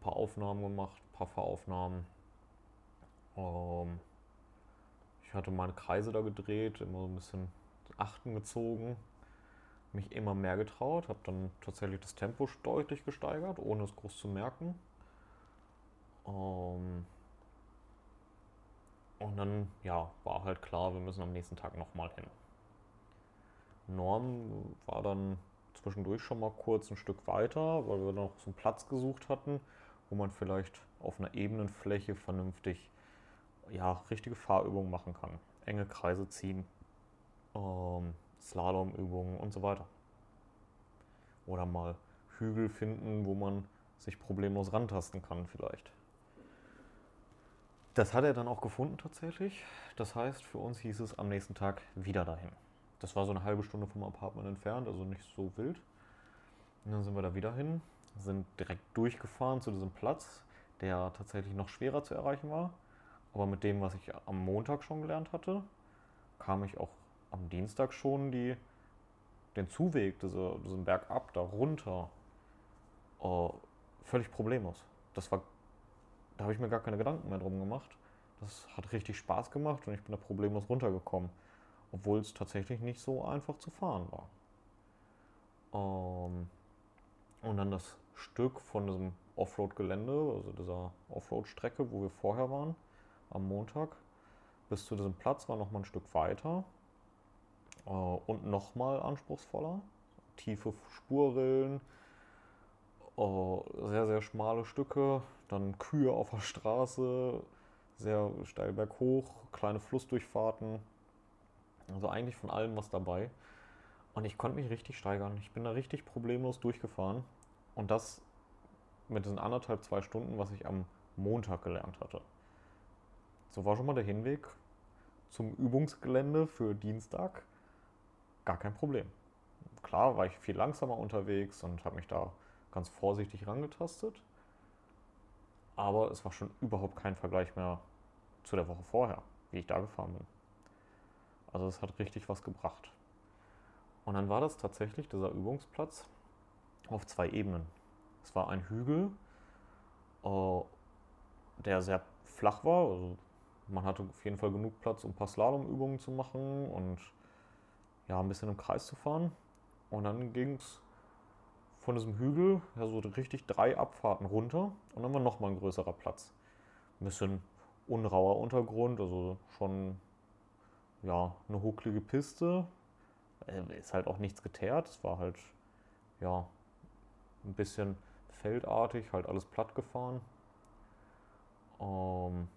paar Aufnahmen gemacht, ein paar Fahraufnahmen. Uh, ich hatte meine Kreise da gedreht, immer so ein bisschen Achten gezogen, mich immer mehr getraut, habe dann tatsächlich das Tempo deutlich gesteigert, ohne es groß zu merken. Ähm und dann, ja, war halt klar, wir müssen am nächsten Tag nochmal hin. Norm war dann zwischendurch schon mal kurz ein Stück weiter, weil wir noch so einen Platz gesucht hatten, wo man vielleicht auf einer ebenen Fläche vernünftig ja, richtige Fahrübungen machen kann. Enge Kreise ziehen, ähm, Slalomübungen und so weiter. Oder mal Hügel finden, wo man sich problemlos rantasten kann vielleicht. Das hat er dann auch gefunden tatsächlich. Das heißt, für uns hieß es am nächsten Tag wieder dahin. Das war so eine halbe Stunde vom Apartment entfernt, also nicht so wild. Und dann sind wir da wieder hin, sind direkt durchgefahren zu diesem Platz, der tatsächlich noch schwerer zu erreichen war. Aber mit dem, was ich am Montag schon gelernt hatte, kam ich auch am Dienstag schon die, den Zuweg, diese, diesen Berg ab, da runter, äh, völlig problemlos. Das war, da habe ich mir gar keine Gedanken mehr drum gemacht. Das hat richtig Spaß gemacht und ich bin da problemlos runtergekommen, obwohl es tatsächlich nicht so einfach zu fahren war. Ähm, und dann das Stück von diesem Offroad-Gelände, also dieser Offroad-Strecke, wo wir vorher waren, am Montag, bis zu diesem Platz war noch mal ein Stück weiter. Äh, und nochmal anspruchsvoller. Tiefe Spurrillen, äh, sehr, sehr schmale Stücke, dann Kühe auf der Straße, sehr steil berghoch, kleine Flussdurchfahrten. Also eigentlich von allem was dabei. Und ich konnte mich richtig steigern. Ich bin da richtig problemlos durchgefahren. Und das mit diesen anderthalb, zwei Stunden, was ich am Montag gelernt hatte. So war schon mal der Hinweg zum Übungsgelände für Dienstag gar kein Problem. Klar war ich viel langsamer unterwegs und habe mich da ganz vorsichtig rangetastet. Aber es war schon überhaupt kein Vergleich mehr zu der Woche vorher, wie ich da gefahren bin. Also es hat richtig was gebracht. Und dann war das tatsächlich dieser Übungsplatz auf zwei Ebenen. Es war ein Hügel, äh, der sehr flach war. Also man hatte auf jeden Fall genug Platz, um ein paar Slalomübungen zu machen und ja, ein bisschen im Kreis zu fahren. Und dann ging es von diesem Hügel, ja, so richtig drei Abfahrten runter und dann war nochmal ein größerer Platz. Ein bisschen unrauer Untergrund, also schon ja, eine hucklige Piste. Äh, ist halt auch nichts geteert, es war halt ja ein bisschen feldartig, halt alles platt gefahren. Ähm,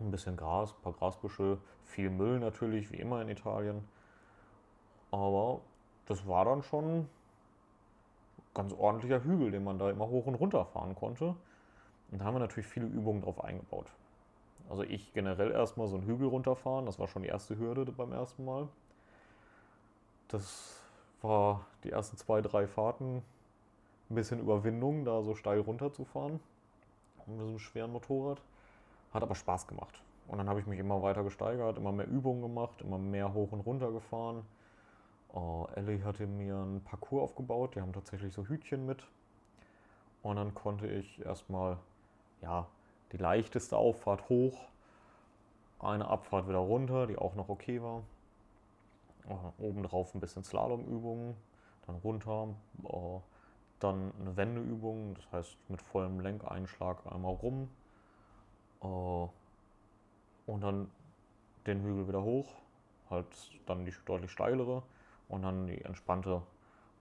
ein bisschen Gras, ein paar Grasbüsche, viel Müll natürlich, wie immer in Italien. Aber das war dann schon ganz ordentlicher Hügel, den man da immer hoch und runter fahren konnte. Und da haben wir natürlich viele Übungen drauf eingebaut. Also ich generell erstmal so einen Hügel runterfahren, das war schon die erste Hürde beim ersten Mal. Das war die ersten zwei, drei Fahrten ein bisschen Überwindung, da so steil runterzufahren mit so einem schweren Motorrad. Hat aber Spaß gemacht. Und dann habe ich mich immer weiter gesteigert, immer mehr Übungen gemacht, immer mehr hoch und runter gefahren. Uh, Ellie hatte mir einen Parcours aufgebaut, die haben tatsächlich so Hütchen mit. Und dann konnte ich erstmal ja, die leichteste Auffahrt hoch, eine Abfahrt wieder runter, die auch noch okay war. Uh, obendrauf ein bisschen Slalomübungen, dann runter, uh, dann eine Wendeübung, das heißt mit vollem Lenkeinschlag einmal rum und dann den Hügel wieder hoch, halt dann die deutlich steilere und dann die entspannte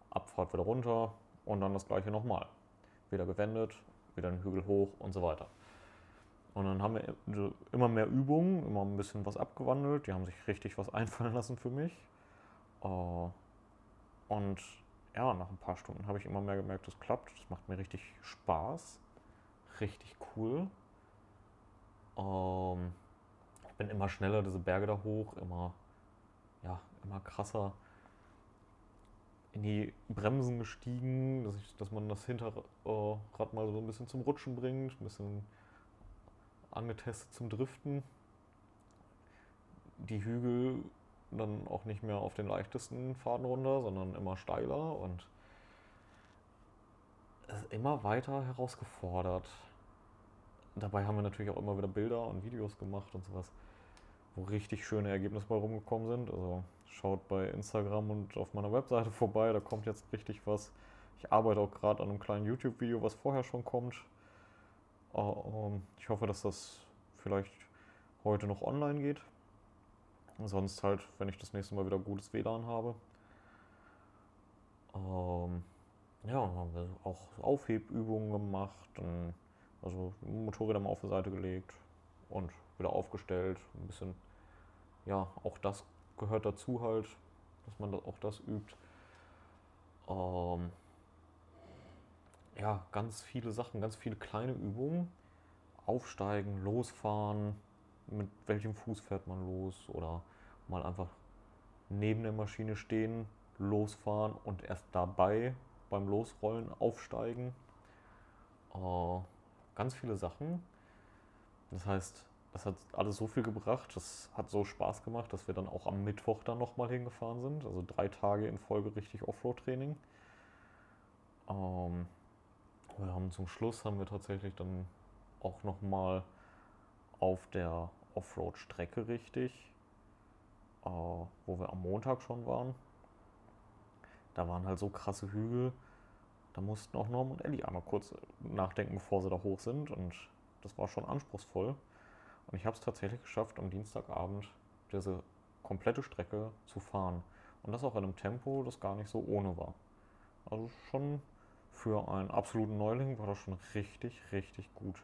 Abfahrt wieder runter und dann das gleiche nochmal. Wieder gewendet, wieder einen Hügel hoch und so weiter. Und dann haben wir immer mehr Übungen, immer ein bisschen was abgewandelt. Die haben sich richtig was einfallen lassen für mich. Äh, und ja, nach ein paar Stunden habe ich immer mehr gemerkt, das klappt. Das macht mir richtig Spaß. Richtig cool. Ähm, ich bin immer schneller diese Berge da hoch, immer, ja, immer krasser in die Bremsen gestiegen, dass, ich, dass man das Hinterrad mal so ein bisschen zum Rutschen bringt, ein bisschen angetestet zum Driften. Die Hügel dann auch nicht mehr auf den leichtesten Faden runter, sondern immer steiler und immer weiter herausgefordert. Dabei haben wir natürlich auch immer wieder Bilder und Videos gemacht und sowas, wo richtig schöne Ergebnisse bei rumgekommen sind. Also schaut bei Instagram und auf meiner Webseite vorbei, da kommt jetzt richtig was. Ich arbeite auch gerade an einem kleinen YouTube-Video, was vorher schon kommt. Ähm, ich hoffe, dass das vielleicht heute noch online geht. Sonst halt, wenn ich das nächste Mal wieder gutes WLAN habe. Ähm, ja, haben wir auch Aufhebübungen gemacht, und also Motorräder mal auf die Seite gelegt und wieder aufgestellt. Ein bisschen, ja, auch das gehört dazu halt, dass man auch das übt. Ähm, ja, ganz viele Sachen, ganz viele kleine Übungen. Aufsteigen, losfahren, mit welchem Fuß fährt man los oder mal einfach neben der Maschine stehen, losfahren und erst dabei beim Losrollen aufsteigen. Äh, ganz viele Sachen. Das heißt, das hat alles so viel gebracht, das hat so Spaß gemacht, dass wir dann auch am Mittwoch dann nochmal hingefahren sind. Also drei Tage in Folge richtig Offroad-Training. Ähm, wir haben zum Schluss haben wir tatsächlich dann auch nochmal auf der Offroad-Strecke richtig, äh, wo wir am Montag schon waren. Da waren halt so krasse Hügel, da mussten auch Norm und Ellie einmal kurz nachdenken, bevor sie da hoch sind. Und das war schon anspruchsvoll. Und ich habe es tatsächlich geschafft, am Dienstagabend diese komplette Strecke zu fahren. Und das auch in einem Tempo, das gar nicht so ohne war. Also schon für einen absoluten Neuling war das schon richtig, richtig gut.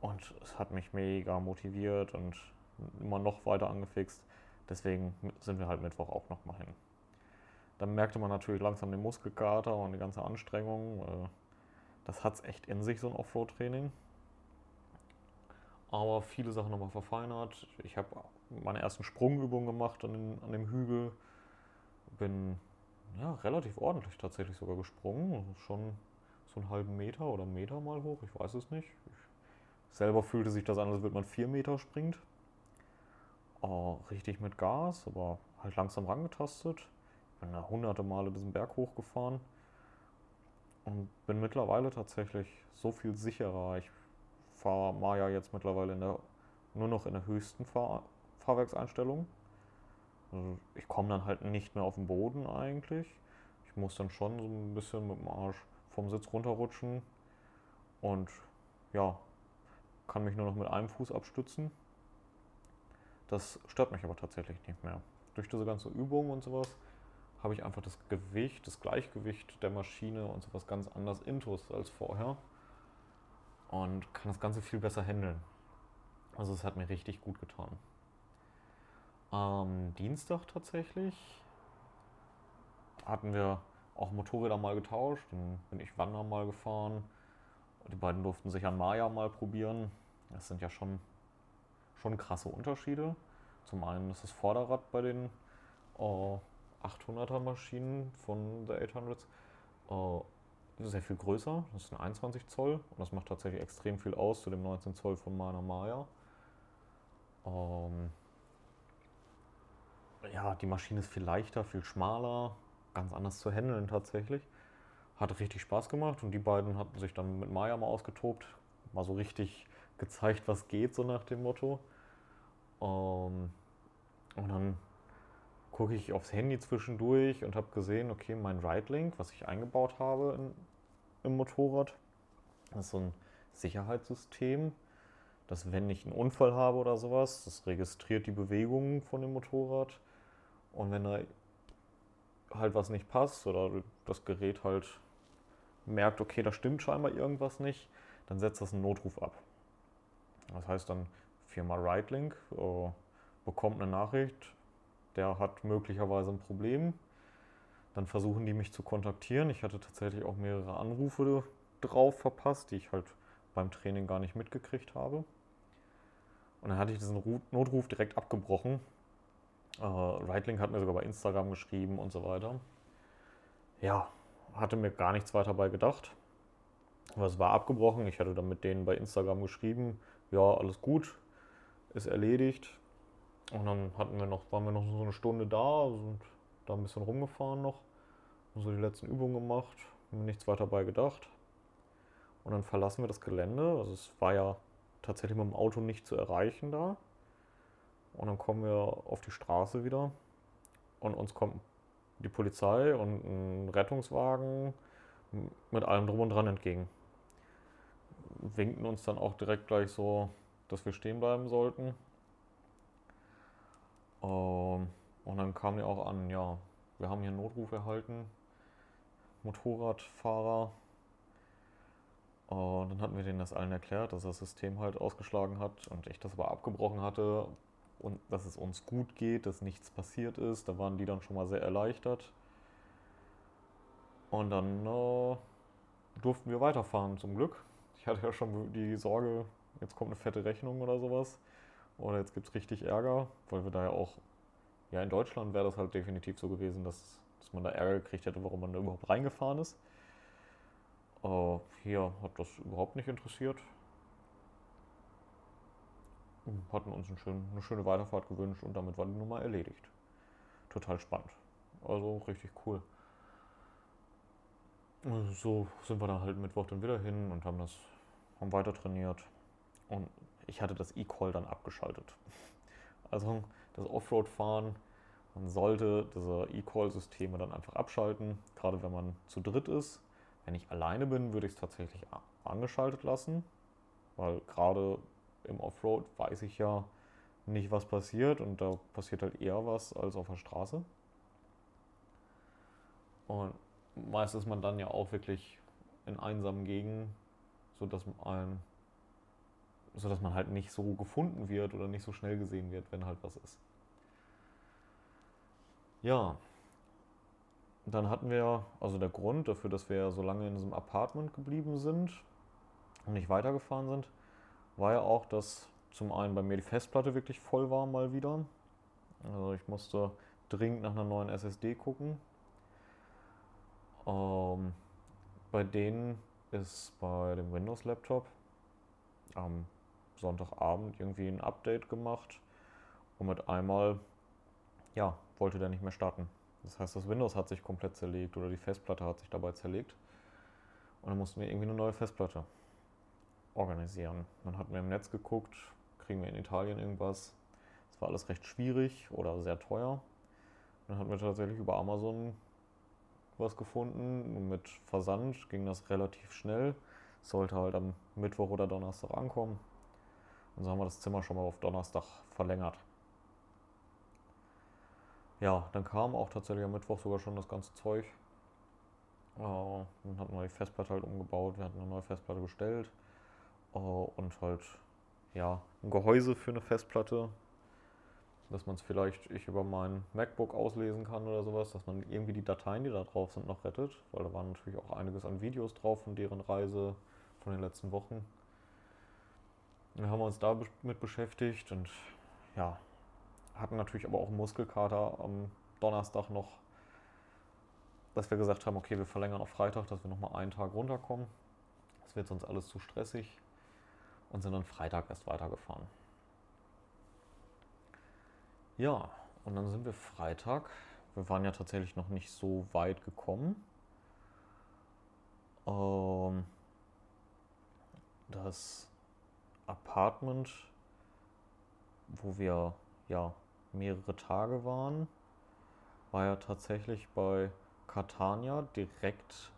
Und es hat mich mega motiviert und immer noch weiter angefixt. Deswegen sind wir halt Mittwoch auch nochmal hin. Dann merkte man natürlich langsam den Muskelkater und die ganze Anstrengung. Das hat es echt in sich, so ein Offroad-Training. Aber viele Sachen nochmal verfeinert. Ich habe meine ersten Sprungübungen gemacht an, den, an dem Hügel. Bin ja, relativ ordentlich tatsächlich sogar gesprungen. Schon so einen halben Meter oder einen Meter mal hoch, ich weiß es nicht. Ich selber fühlte sich das an, als würde man vier Meter springt. Oh, richtig mit Gas, aber halt langsam rangetastet. Ich bin da hunderte Male diesen Berg hochgefahren und bin mittlerweile tatsächlich so viel sicherer. Ich fahre Maya jetzt mittlerweile der, nur noch in der höchsten Fahr Fahrwerkseinstellung. Also ich komme dann halt nicht mehr auf den Boden eigentlich. Ich muss dann schon so ein bisschen mit dem Arsch vom Sitz runterrutschen und ja, kann mich nur noch mit einem Fuß abstützen. Das stört mich aber tatsächlich nicht mehr. Durch diese ganze Übung und sowas habe ich einfach das Gewicht, das Gleichgewicht der Maschine und sowas ganz anders intus als vorher und kann das Ganze viel besser handeln. Also es hat mir richtig gut getan. Am Dienstag tatsächlich hatten wir auch Motorräder mal getauscht. Dann bin ich Wander mal gefahren. Die beiden durften sich an Maya mal probieren. Das sind ja schon, schon krasse Unterschiede. Zum einen ist das Vorderrad bei den äh, 800er Maschinen von der 800s äh, sehr viel größer. Das ist ein 21 Zoll und das macht tatsächlich extrem viel aus zu dem 19 Zoll von meiner Maya. Ähm, ja, die Maschine ist viel leichter, viel schmaler, ganz anders zu handeln tatsächlich. Hat richtig Spaß gemacht und die beiden hatten sich dann mit Maya mal ausgetobt, mal so richtig gezeigt, was geht, so nach dem Motto. Ähm, und dann gucke ich aufs Handy zwischendurch und habe gesehen, okay, mein Ride Link, was ich eingebaut habe in, im Motorrad, ist so ein Sicherheitssystem, dass wenn ich einen Unfall habe oder sowas, das registriert die Bewegungen von dem Motorrad und wenn da halt was nicht passt oder das Gerät halt merkt, okay, da stimmt scheinbar irgendwas nicht, dann setzt das einen Notruf ab. Das heißt dann, Firma Ridelink äh, bekommt eine Nachricht, der hat möglicherweise ein Problem. Dann versuchen die mich zu kontaktieren. Ich hatte tatsächlich auch mehrere Anrufe drauf verpasst, die ich halt beim Training gar nicht mitgekriegt habe. Und dann hatte ich diesen Notruf direkt abgebrochen. Äh, Ridelink hat mir sogar bei Instagram geschrieben und so weiter. Ja, hatte mir gar nichts weiter bei gedacht. Aber es war abgebrochen. Ich hatte dann mit denen bei Instagram geschrieben, ja, alles gut, ist erledigt. Und dann hatten wir noch, waren wir noch so eine Stunde da, sind da ein bisschen rumgefahren noch, so die letzten Übungen gemacht, mir nichts weiter bei gedacht. Und dann verlassen wir das Gelände. Also es war ja tatsächlich mit dem Auto nicht zu erreichen da. Und dann kommen wir auf die Straße wieder und uns kommt die Polizei und ein Rettungswagen mit allem drum und dran entgegen. Winkten uns dann auch direkt gleich so, dass wir stehen bleiben sollten. Ähm, und dann kam die auch an, ja, wir haben hier einen Notruf erhalten, Motorradfahrer und dann hatten wir denen das allen erklärt, dass das System halt ausgeschlagen hat und ich das aber abgebrochen hatte und dass es uns gut geht, dass nichts passiert ist. Da waren die dann schon mal sehr erleichtert. Und dann äh, durften wir weiterfahren zum Glück. Ich hatte ja schon die Sorge, jetzt kommt eine fette Rechnung oder sowas. Oder jetzt gibt es richtig Ärger, weil wir da ja auch, ja in Deutschland wäre das halt definitiv so gewesen, dass, dass man da Ärger gekriegt hätte, warum man da überhaupt reingefahren ist. Äh, hier hat das überhaupt nicht interessiert. Hatten uns einen schönen, eine schöne Weiterfahrt gewünscht und damit war die Nummer erledigt. Total spannend. Also richtig cool. So sind wir dann halt Mittwoch dann wieder hin und haben das haben weiter trainiert. Und ich hatte das E-Call dann abgeschaltet. Also das Offroad-Fahren, man sollte diese E-Call-Systeme dann einfach abschalten, gerade wenn man zu dritt ist wenn ich alleine bin, würde ich es tatsächlich angeschaltet lassen, weil gerade im Offroad weiß ich ja nicht, was passiert und da passiert halt eher was als auf der Straße. Und meist ist man dann ja auch wirklich in einsamen Gegenden, sodass man, sodass man halt nicht so gefunden wird oder nicht so schnell gesehen wird, wenn halt was ist. Ja, dann hatten wir, also der Grund dafür, dass wir so lange in diesem Apartment geblieben sind und nicht weitergefahren sind, war ja auch, dass zum einen bei mir die Festplatte wirklich voll war mal wieder. Also ich musste dringend nach einer neuen SSD gucken. Ähm, bei denen ist bei dem Windows-Laptop am Sonntagabend irgendwie ein Update gemacht und mit einmal, ja, wollte der nicht mehr starten. Das heißt, das Windows hat sich komplett zerlegt oder die Festplatte hat sich dabei zerlegt. Und dann mussten wir irgendwie eine neue Festplatte organisieren. Dann hatten wir im Netz geguckt, kriegen wir in Italien irgendwas. Es war alles recht schwierig oder sehr teuer. Dann hatten wir tatsächlich über Amazon was gefunden. Und mit Versand ging das relativ schnell. sollte halt am Mittwoch oder Donnerstag ankommen. Und so haben wir das Zimmer schon mal auf Donnerstag verlängert. Ja, dann kam auch tatsächlich am Mittwoch sogar schon das ganze Zeug. Äh, dann hatten wir die Festplatte halt umgebaut, wir hatten eine neue Festplatte bestellt äh, und halt ja, ein Gehäuse für eine Festplatte, dass man es vielleicht ich über mein MacBook auslesen kann oder sowas, dass man irgendwie die Dateien, die da drauf sind, noch rettet, weil da waren natürlich auch einiges an Videos drauf von deren Reise von den letzten Wochen. Dann haben wir uns damit beschäftigt und ja, hatten natürlich aber auch Muskelkater am Donnerstag noch, dass wir gesagt haben, okay, wir verlängern auf Freitag, dass wir nochmal einen Tag runterkommen. Das wird sonst alles zu stressig und sind dann Freitag erst weitergefahren. Ja, und dann sind wir Freitag. Wir waren ja tatsächlich noch nicht so weit gekommen. Ähm, das Apartment, wo wir ja mehrere Tage waren, war ja tatsächlich bei Catania direkt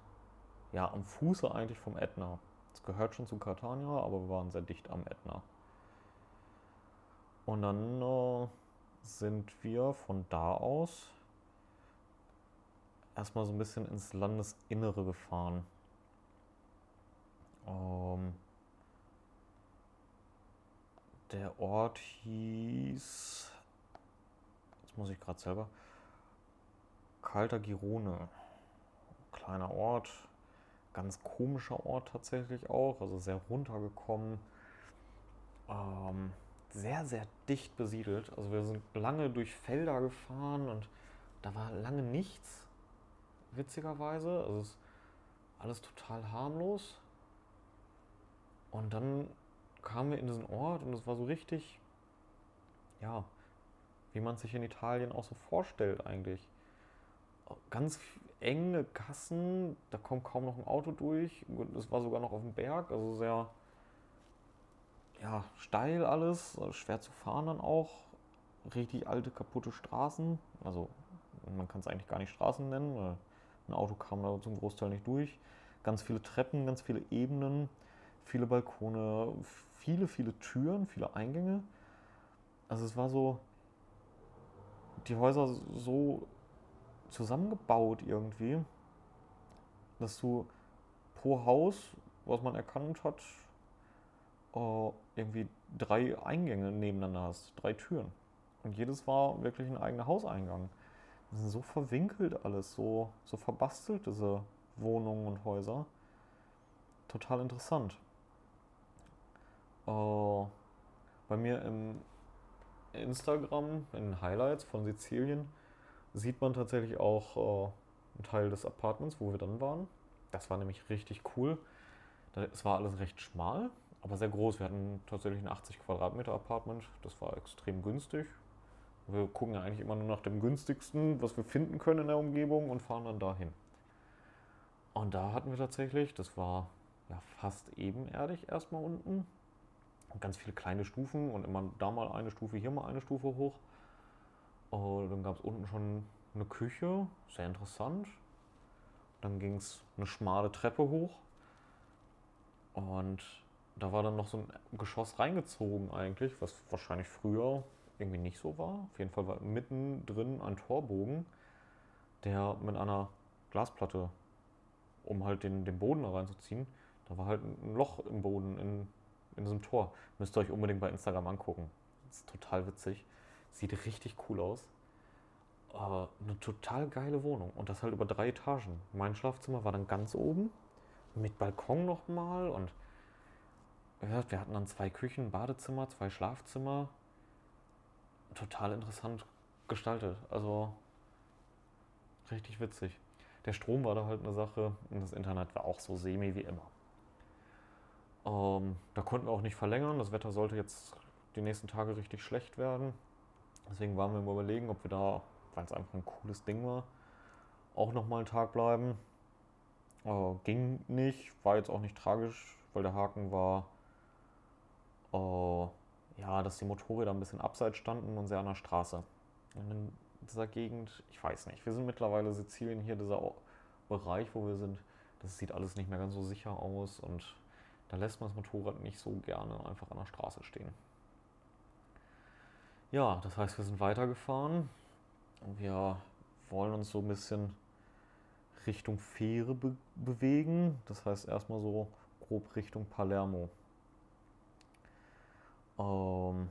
ja am Fuße eigentlich vom Ätna. Es gehört schon zu Catania, aber wir waren sehr dicht am Ätna. Und dann äh, sind wir von da aus erstmal so ein bisschen ins Landesinnere gefahren. Ähm, der Ort hieß, jetzt muss ich gerade selber, Kalter Girone. Kleiner Ort, ganz komischer Ort tatsächlich auch, also sehr runtergekommen. Ähm, sehr, sehr dicht besiedelt. Also wir sind lange durch Felder gefahren und da war lange nichts, witzigerweise. Also es ist alles total harmlos. Und dann kamen wir in diesen Ort und es war so richtig, ja, wie man sich in Italien auch so vorstellt eigentlich. Ganz enge Gassen, da kommt kaum noch ein Auto durch. Es war sogar noch auf dem Berg, also sehr ja, steil alles, schwer zu fahren dann auch. Richtig alte, kaputte Straßen. Also man kann es eigentlich gar nicht Straßen nennen, weil ein Auto kam da zum Großteil nicht durch. Ganz viele Treppen, ganz viele Ebenen, viele Balkone, viele, viele Türen, viele Eingänge. Also es war so, die Häuser so zusammengebaut irgendwie, dass du pro Haus, was man erkannt hat, äh, irgendwie drei Eingänge nebeneinander hast, drei Türen. Und jedes war wirklich ein eigener Hauseingang. Das ist so verwinkelt alles, so, so verbastelt, diese Wohnungen und Häuser. Total interessant. Äh, bei mir im Instagram, in Highlights von Sizilien, sieht man tatsächlich auch äh, einen Teil des Apartments, wo wir dann waren. Das war nämlich richtig cool. Es war alles recht schmal, aber sehr groß. Wir hatten tatsächlich ein 80 Quadratmeter Apartment. Das war extrem günstig. Wir gucken ja eigentlich immer nur nach dem günstigsten, was wir finden können in der Umgebung und fahren dann dahin. Und da hatten wir tatsächlich, das war ja fast ebenerdig erstmal unten. Ganz viele kleine Stufen und immer da mal eine Stufe, hier mal eine Stufe hoch. Und dann gab es unten schon eine Küche, sehr interessant. Dann ging es eine schmale Treppe hoch. Und da war dann noch so ein Geschoss reingezogen eigentlich, was wahrscheinlich früher irgendwie nicht so war. Auf jeden Fall war mittendrin ein Torbogen, der mit einer Glasplatte, um halt den, den Boden reinzuziehen, da war halt ein Loch im Boden in, in diesem Tor. Müsst ihr euch unbedingt bei Instagram angucken. Ist total witzig. Sieht richtig cool aus. Äh, eine total geile Wohnung. Und das halt über drei Etagen. Mein Schlafzimmer war dann ganz oben. Mit Balkon nochmal und wir hatten dann zwei Küchen, Badezimmer, zwei Schlafzimmer. Total interessant gestaltet. Also richtig witzig. Der Strom war da halt eine Sache und das Internet war auch so semi wie immer. Ähm, da konnten wir auch nicht verlängern. Das Wetter sollte jetzt die nächsten Tage richtig schlecht werden. Deswegen waren wir im Überlegen, ob wir da, weil es einfach ein cooles Ding war, auch nochmal einen Tag bleiben. Äh, ging nicht, war jetzt auch nicht tragisch, weil der Haken war, äh, ja, dass die Motorräder ein bisschen abseits standen und sehr an der Straße. Und in dieser Gegend, ich weiß nicht, wir sind mittlerweile Sizilien hier, dieser Bereich, wo wir sind, das sieht alles nicht mehr ganz so sicher aus und da lässt man das Motorrad nicht so gerne einfach an der Straße stehen. Ja, das heißt, wir sind weitergefahren. Wir wollen uns so ein bisschen Richtung Fähre be bewegen. Das heißt erstmal so grob Richtung Palermo. Ähm,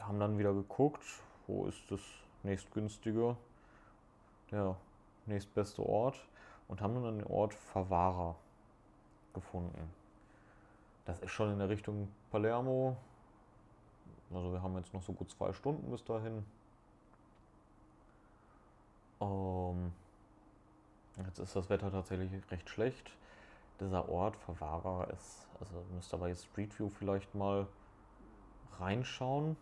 haben dann wieder geguckt, wo ist das nächstgünstige, der nächstbeste Ort und haben dann den Ort Favara gefunden. Das ist schon in der Richtung Palermo. Also wir haben jetzt noch so gut zwei Stunden bis dahin. Ähm, jetzt ist das Wetter tatsächlich recht schlecht. Dieser Ort Favara ist, also müsst ihr bei Street View vielleicht mal reinschauen.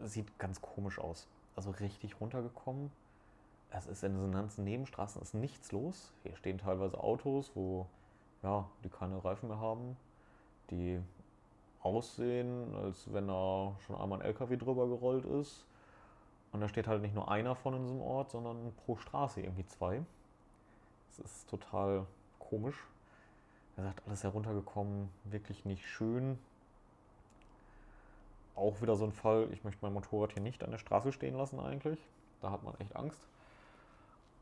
Sieht ganz komisch aus. Also richtig runtergekommen. Es ist in diesen ganzen Nebenstraßen ist nichts los. Hier stehen teilweise Autos, wo ja, die keine Reifen mehr haben, die aussehen, als wenn da schon einmal ein LKW drüber gerollt ist. Und da steht halt nicht nur einer von in diesem Ort, sondern pro Straße irgendwie zwei. Das ist total komisch. Er sagt, alles heruntergekommen, wirklich nicht schön. Auch wieder so ein Fall, ich möchte mein Motorrad hier nicht an der Straße stehen lassen eigentlich. Da hat man echt Angst.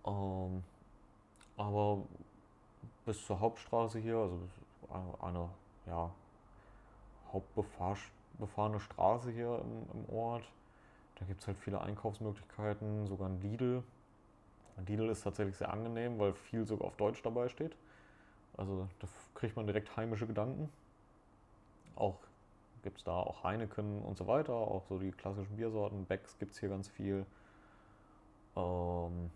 Ähm, aber bis zur Hauptstraße hier, also eine, eine ja, hauptbefahrene Straße hier im, im Ort. Da gibt es halt viele Einkaufsmöglichkeiten, sogar ein Lidl. Ein Lidl ist tatsächlich sehr angenehm, weil viel sogar auf Deutsch dabei steht. Also da kriegt man direkt heimische Gedanken. Auch gibt es da auch Heineken und so weiter, auch so die klassischen Biersorten. Becks gibt es hier ganz viel. Ähm,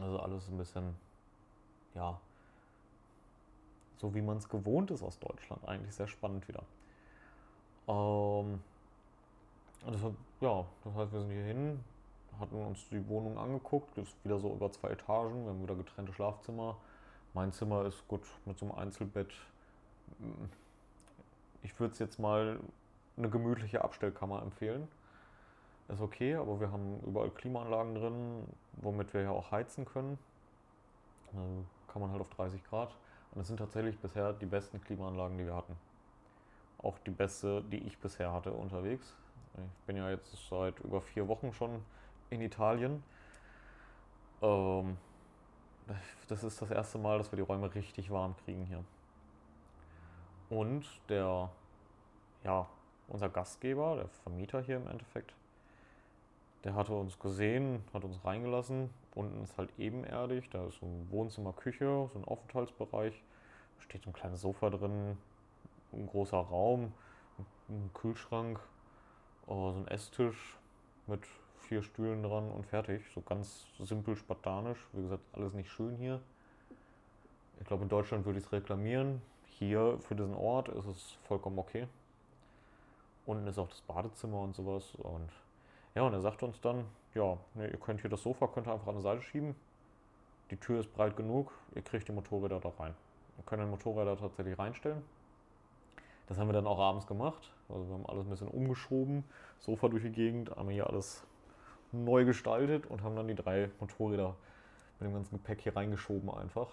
also alles ein bisschen, ja, so wie man es gewohnt ist aus Deutschland. Eigentlich sehr spannend wieder. Ähm, das hat, ja, das heißt, wir sind hier hin, hatten uns die Wohnung angeguckt. Das ist wieder so über zwei Etagen. Wir haben wieder getrennte Schlafzimmer. Mein Zimmer ist gut mit so einem Einzelbett. Ich würde es jetzt mal eine gemütliche Abstellkammer empfehlen. Ist okay, aber wir haben überall Klimaanlagen drin, womit wir ja auch heizen können. Also kann man halt auf 30 Grad. Und das sind tatsächlich bisher die besten Klimaanlagen, die wir hatten. Auch die beste, die ich bisher hatte unterwegs. Ich bin ja jetzt seit über vier Wochen schon in Italien. Ähm, das ist das erste Mal, dass wir die Räume richtig warm kriegen hier. Und der, ja, unser Gastgeber, der Vermieter hier im Endeffekt, der hatte uns gesehen, hat uns reingelassen. Unten ist halt ebenerdig, da ist so ein Wohnzimmer, Küche, so ein Aufenthaltsbereich. Da steht ein kleines Sofa drin, ein großer Raum, ein Kühlschrank, oh, so ein Esstisch mit vier Stühlen dran und fertig. So ganz simpel spartanisch. Wie gesagt, alles nicht schön hier. Ich glaube, in Deutschland würde ich es reklamieren. Hier für diesen Ort ist es vollkommen okay. Unten ist auch das Badezimmer und sowas. Und ja, und er sagt uns dann, ja, ne, ihr könnt hier das Sofa könnt ihr einfach an die Seite schieben. Die Tür ist breit genug, ihr kriegt die Motorräder da rein. Wir können den Motorräder tatsächlich reinstellen. Das haben wir dann auch abends gemacht. Also wir haben alles ein bisschen umgeschoben, Sofa durch die Gegend, haben hier alles neu gestaltet und haben dann die drei Motorräder mit dem ganzen Gepäck hier reingeschoben einfach.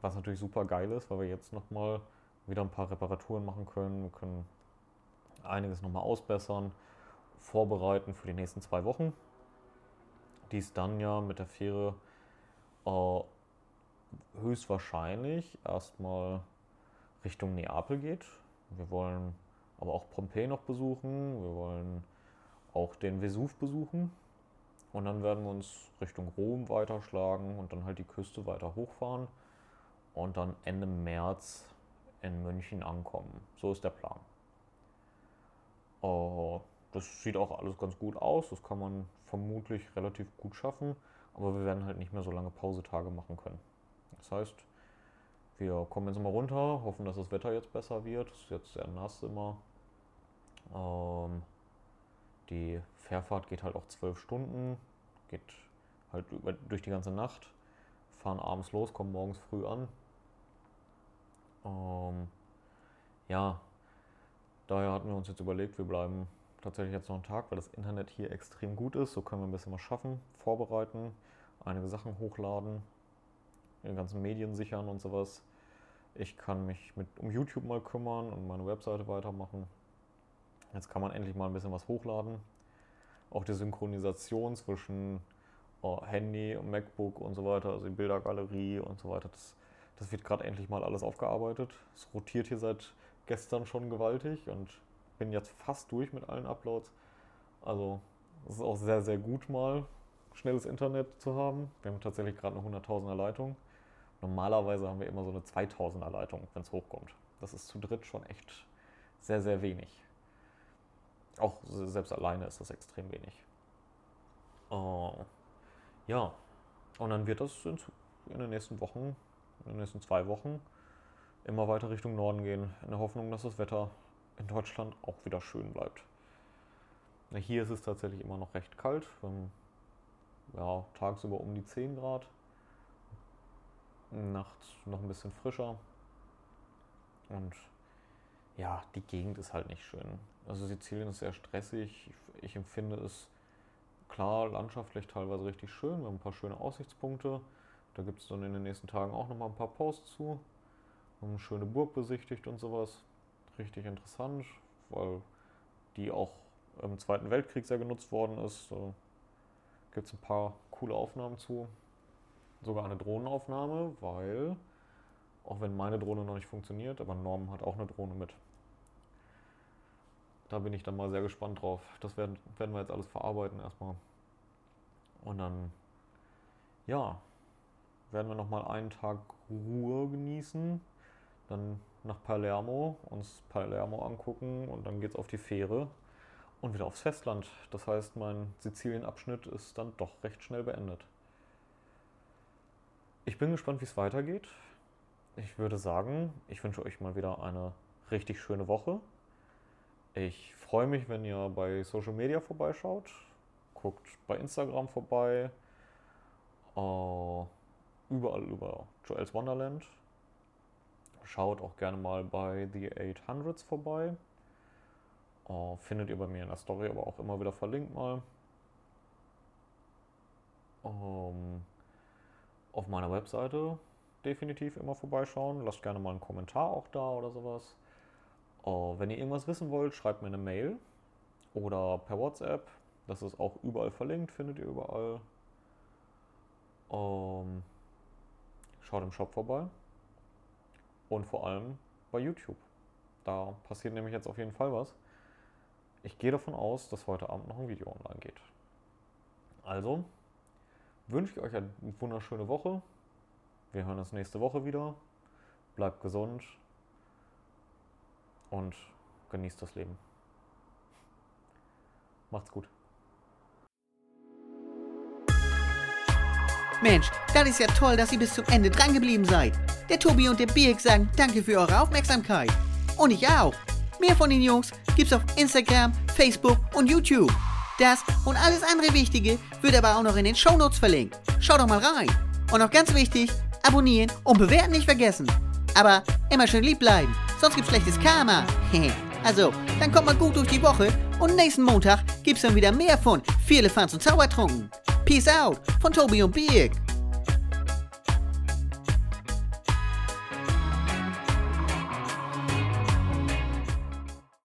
Was natürlich super geil ist, weil wir jetzt nochmal wieder ein paar Reparaturen machen können. Wir können einiges nochmal ausbessern, vorbereiten für die nächsten zwei Wochen. Die es dann ja mit der Fähre äh, höchstwahrscheinlich erstmal Richtung Neapel geht. Wir wollen aber auch Pompeji noch besuchen. Wir wollen auch den Vesuv besuchen. Und dann werden wir uns Richtung Rom weiterschlagen und dann halt die Küste weiter hochfahren und dann Ende März in München ankommen. So ist der Plan. Uh, das sieht auch alles ganz gut aus. Das kann man vermutlich relativ gut schaffen. Aber wir werden halt nicht mehr so lange Pausetage machen können. Das heißt, wir kommen jetzt mal runter, hoffen, dass das Wetter jetzt besser wird. Es ist jetzt sehr nass immer. Ähm, die Fährfahrt geht halt auch zwölf Stunden, geht halt über, durch die ganze Nacht, fahren abends los, kommen morgens früh an. Ähm, ja, daher hatten wir uns jetzt überlegt, wir bleiben tatsächlich jetzt noch einen Tag, weil das Internet hier extrem gut ist. So können wir ein bisschen was schaffen, vorbereiten, einige Sachen hochladen, die ganzen Medien sichern und sowas. Ich kann mich mit, um YouTube mal kümmern und meine Webseite weitermachen. Jetzt kann man endlich mal ein bisschen was hochladen. Auch die Synchronisation zwischen oh, Handy und MacBook und so weiter, also die Bildergalerie und so weiter, das, das wird gerade endlich mal alles aufgearbeitet. Es rotiert hier seit gestern schon gewaltig und bin jetzt fast durch mit allen Uploads. Also es ist auch sehr, sehr gut mal schnelles Internet zu haben. Wir haben tatsächlich gerade eine 100.000er Leitung. Normalerweise haben wir immer so eine 2000er Leitung, wenn es hochkommt. Das ist zu dritt schon echt sehr, sehr wenig. Auch selbst alleine ist das extrem wenig. Uh, ja, und dann wird das in, in den nächsten Wochen, in den nächsten zwei Wochen, immer weiter Richtung Norden gehen, in der Hoffnung, dass das Wetter in Deutschland auch wieder schön bleibt. Hier ist es tatsächlich immer noch recht kalt. Ja, tagsüber um die 10 Grad. Nachts noch ein bisschen frischer. Und ja, die Gegend ist halt nicht schön. Also Sizilien ist sehr stressig. Ich empfinde es klar landschaftlich teilweise richtig schön. Wir haben ein paar schöne Aussichtspunkte. Da gibt es dann in den nächsten Tagen auch noch mal ein paar Posts zu. Wir haben eine schöne Burg besichtigt und sowas richtig interessant, weil die auch im Zweiten Weltkrieg sehr genutzt worden ist. Da gibt es ein paar coole Aufnahmen zu. Sogar eine Drohnenaufnahme, weil Auch wenn meine Drohne noch nicht funktioniert, aber Norm hat auch eine Drohne mit. Da bin ich dann mal sehr gespannt drauf. Das werden, werden wir jetzt alles verarbeiten erstmal. Und dann, ja, werden wir nochmal einen Tag Ruhe genießen. Dann nach Palermo, uns Palermo angucken und dann geht es auf die Fähre und wieder aufs Festland. Das heißt, mein Sizilien-Abschnitt ist dann doch recht schnell beendet. Ich bin gespannt, wie es weitergeht. Ich würde sagen, ich wünsche euch mal wieder eine richtig schöne Woche. Ich freue mich, wenn ihr bei Social Media vorbeischaut. Guckt bei Instagram vorbei. Äh, überall über Joel's Wonderland. Schaut auch gerne mal bei The 800s vorbei. Äh, findet ihr bei mir in der Story, aber auch immer wieder verlinkt mal. Ähm, auf meiner Webseite definitiv immer vorbeischauen. Lasst gerne mal einen Kommentar auch da oder sowas. Uh, wenn ihr irgendwas wissen wollt, schreibt mir eine Mail oder per WhatsApp. Das ist auch überall verlinkt, findet ihr überall. Um, ähm, schaut im Shop vorbei. Und vor allem bei YouTube. Da passiert nämlich jetzt auf jeden Fall was. Ich gehe davon aus, dass heute Abend noch ein Video online geht. Also wünsche ich euch eine wunderschöne Woche. Wir hören uns nächste Woche wieder. Bleibt gesund und genießt das Leben. Macht's gut. Mensch, das ist ja toll, dass ihr bis zum Ende dran geblieben seid. Der Tobi und der Birk sagen danke für eure Aufmerksamkeit. Und ich auch. Mehr von den Jungs gibt's auf Instagram, Facebook und YouTube. Das und alles andere Wichtige wird aber auch noch in den Shownotes verlinkt. Schaut doch mal rein. Und noch ganz wichtig, abonnieren und bewerten nicht vergessen. Aber immer schön lieb bleiben, sonst gibt's schlechtes Karma. also, dann kommt mal gut durch die Woche und nächsten Montag gibt's dann wieder mehr von Viele Fans und Zaubertrunken. Peace out von Tobi und Birk.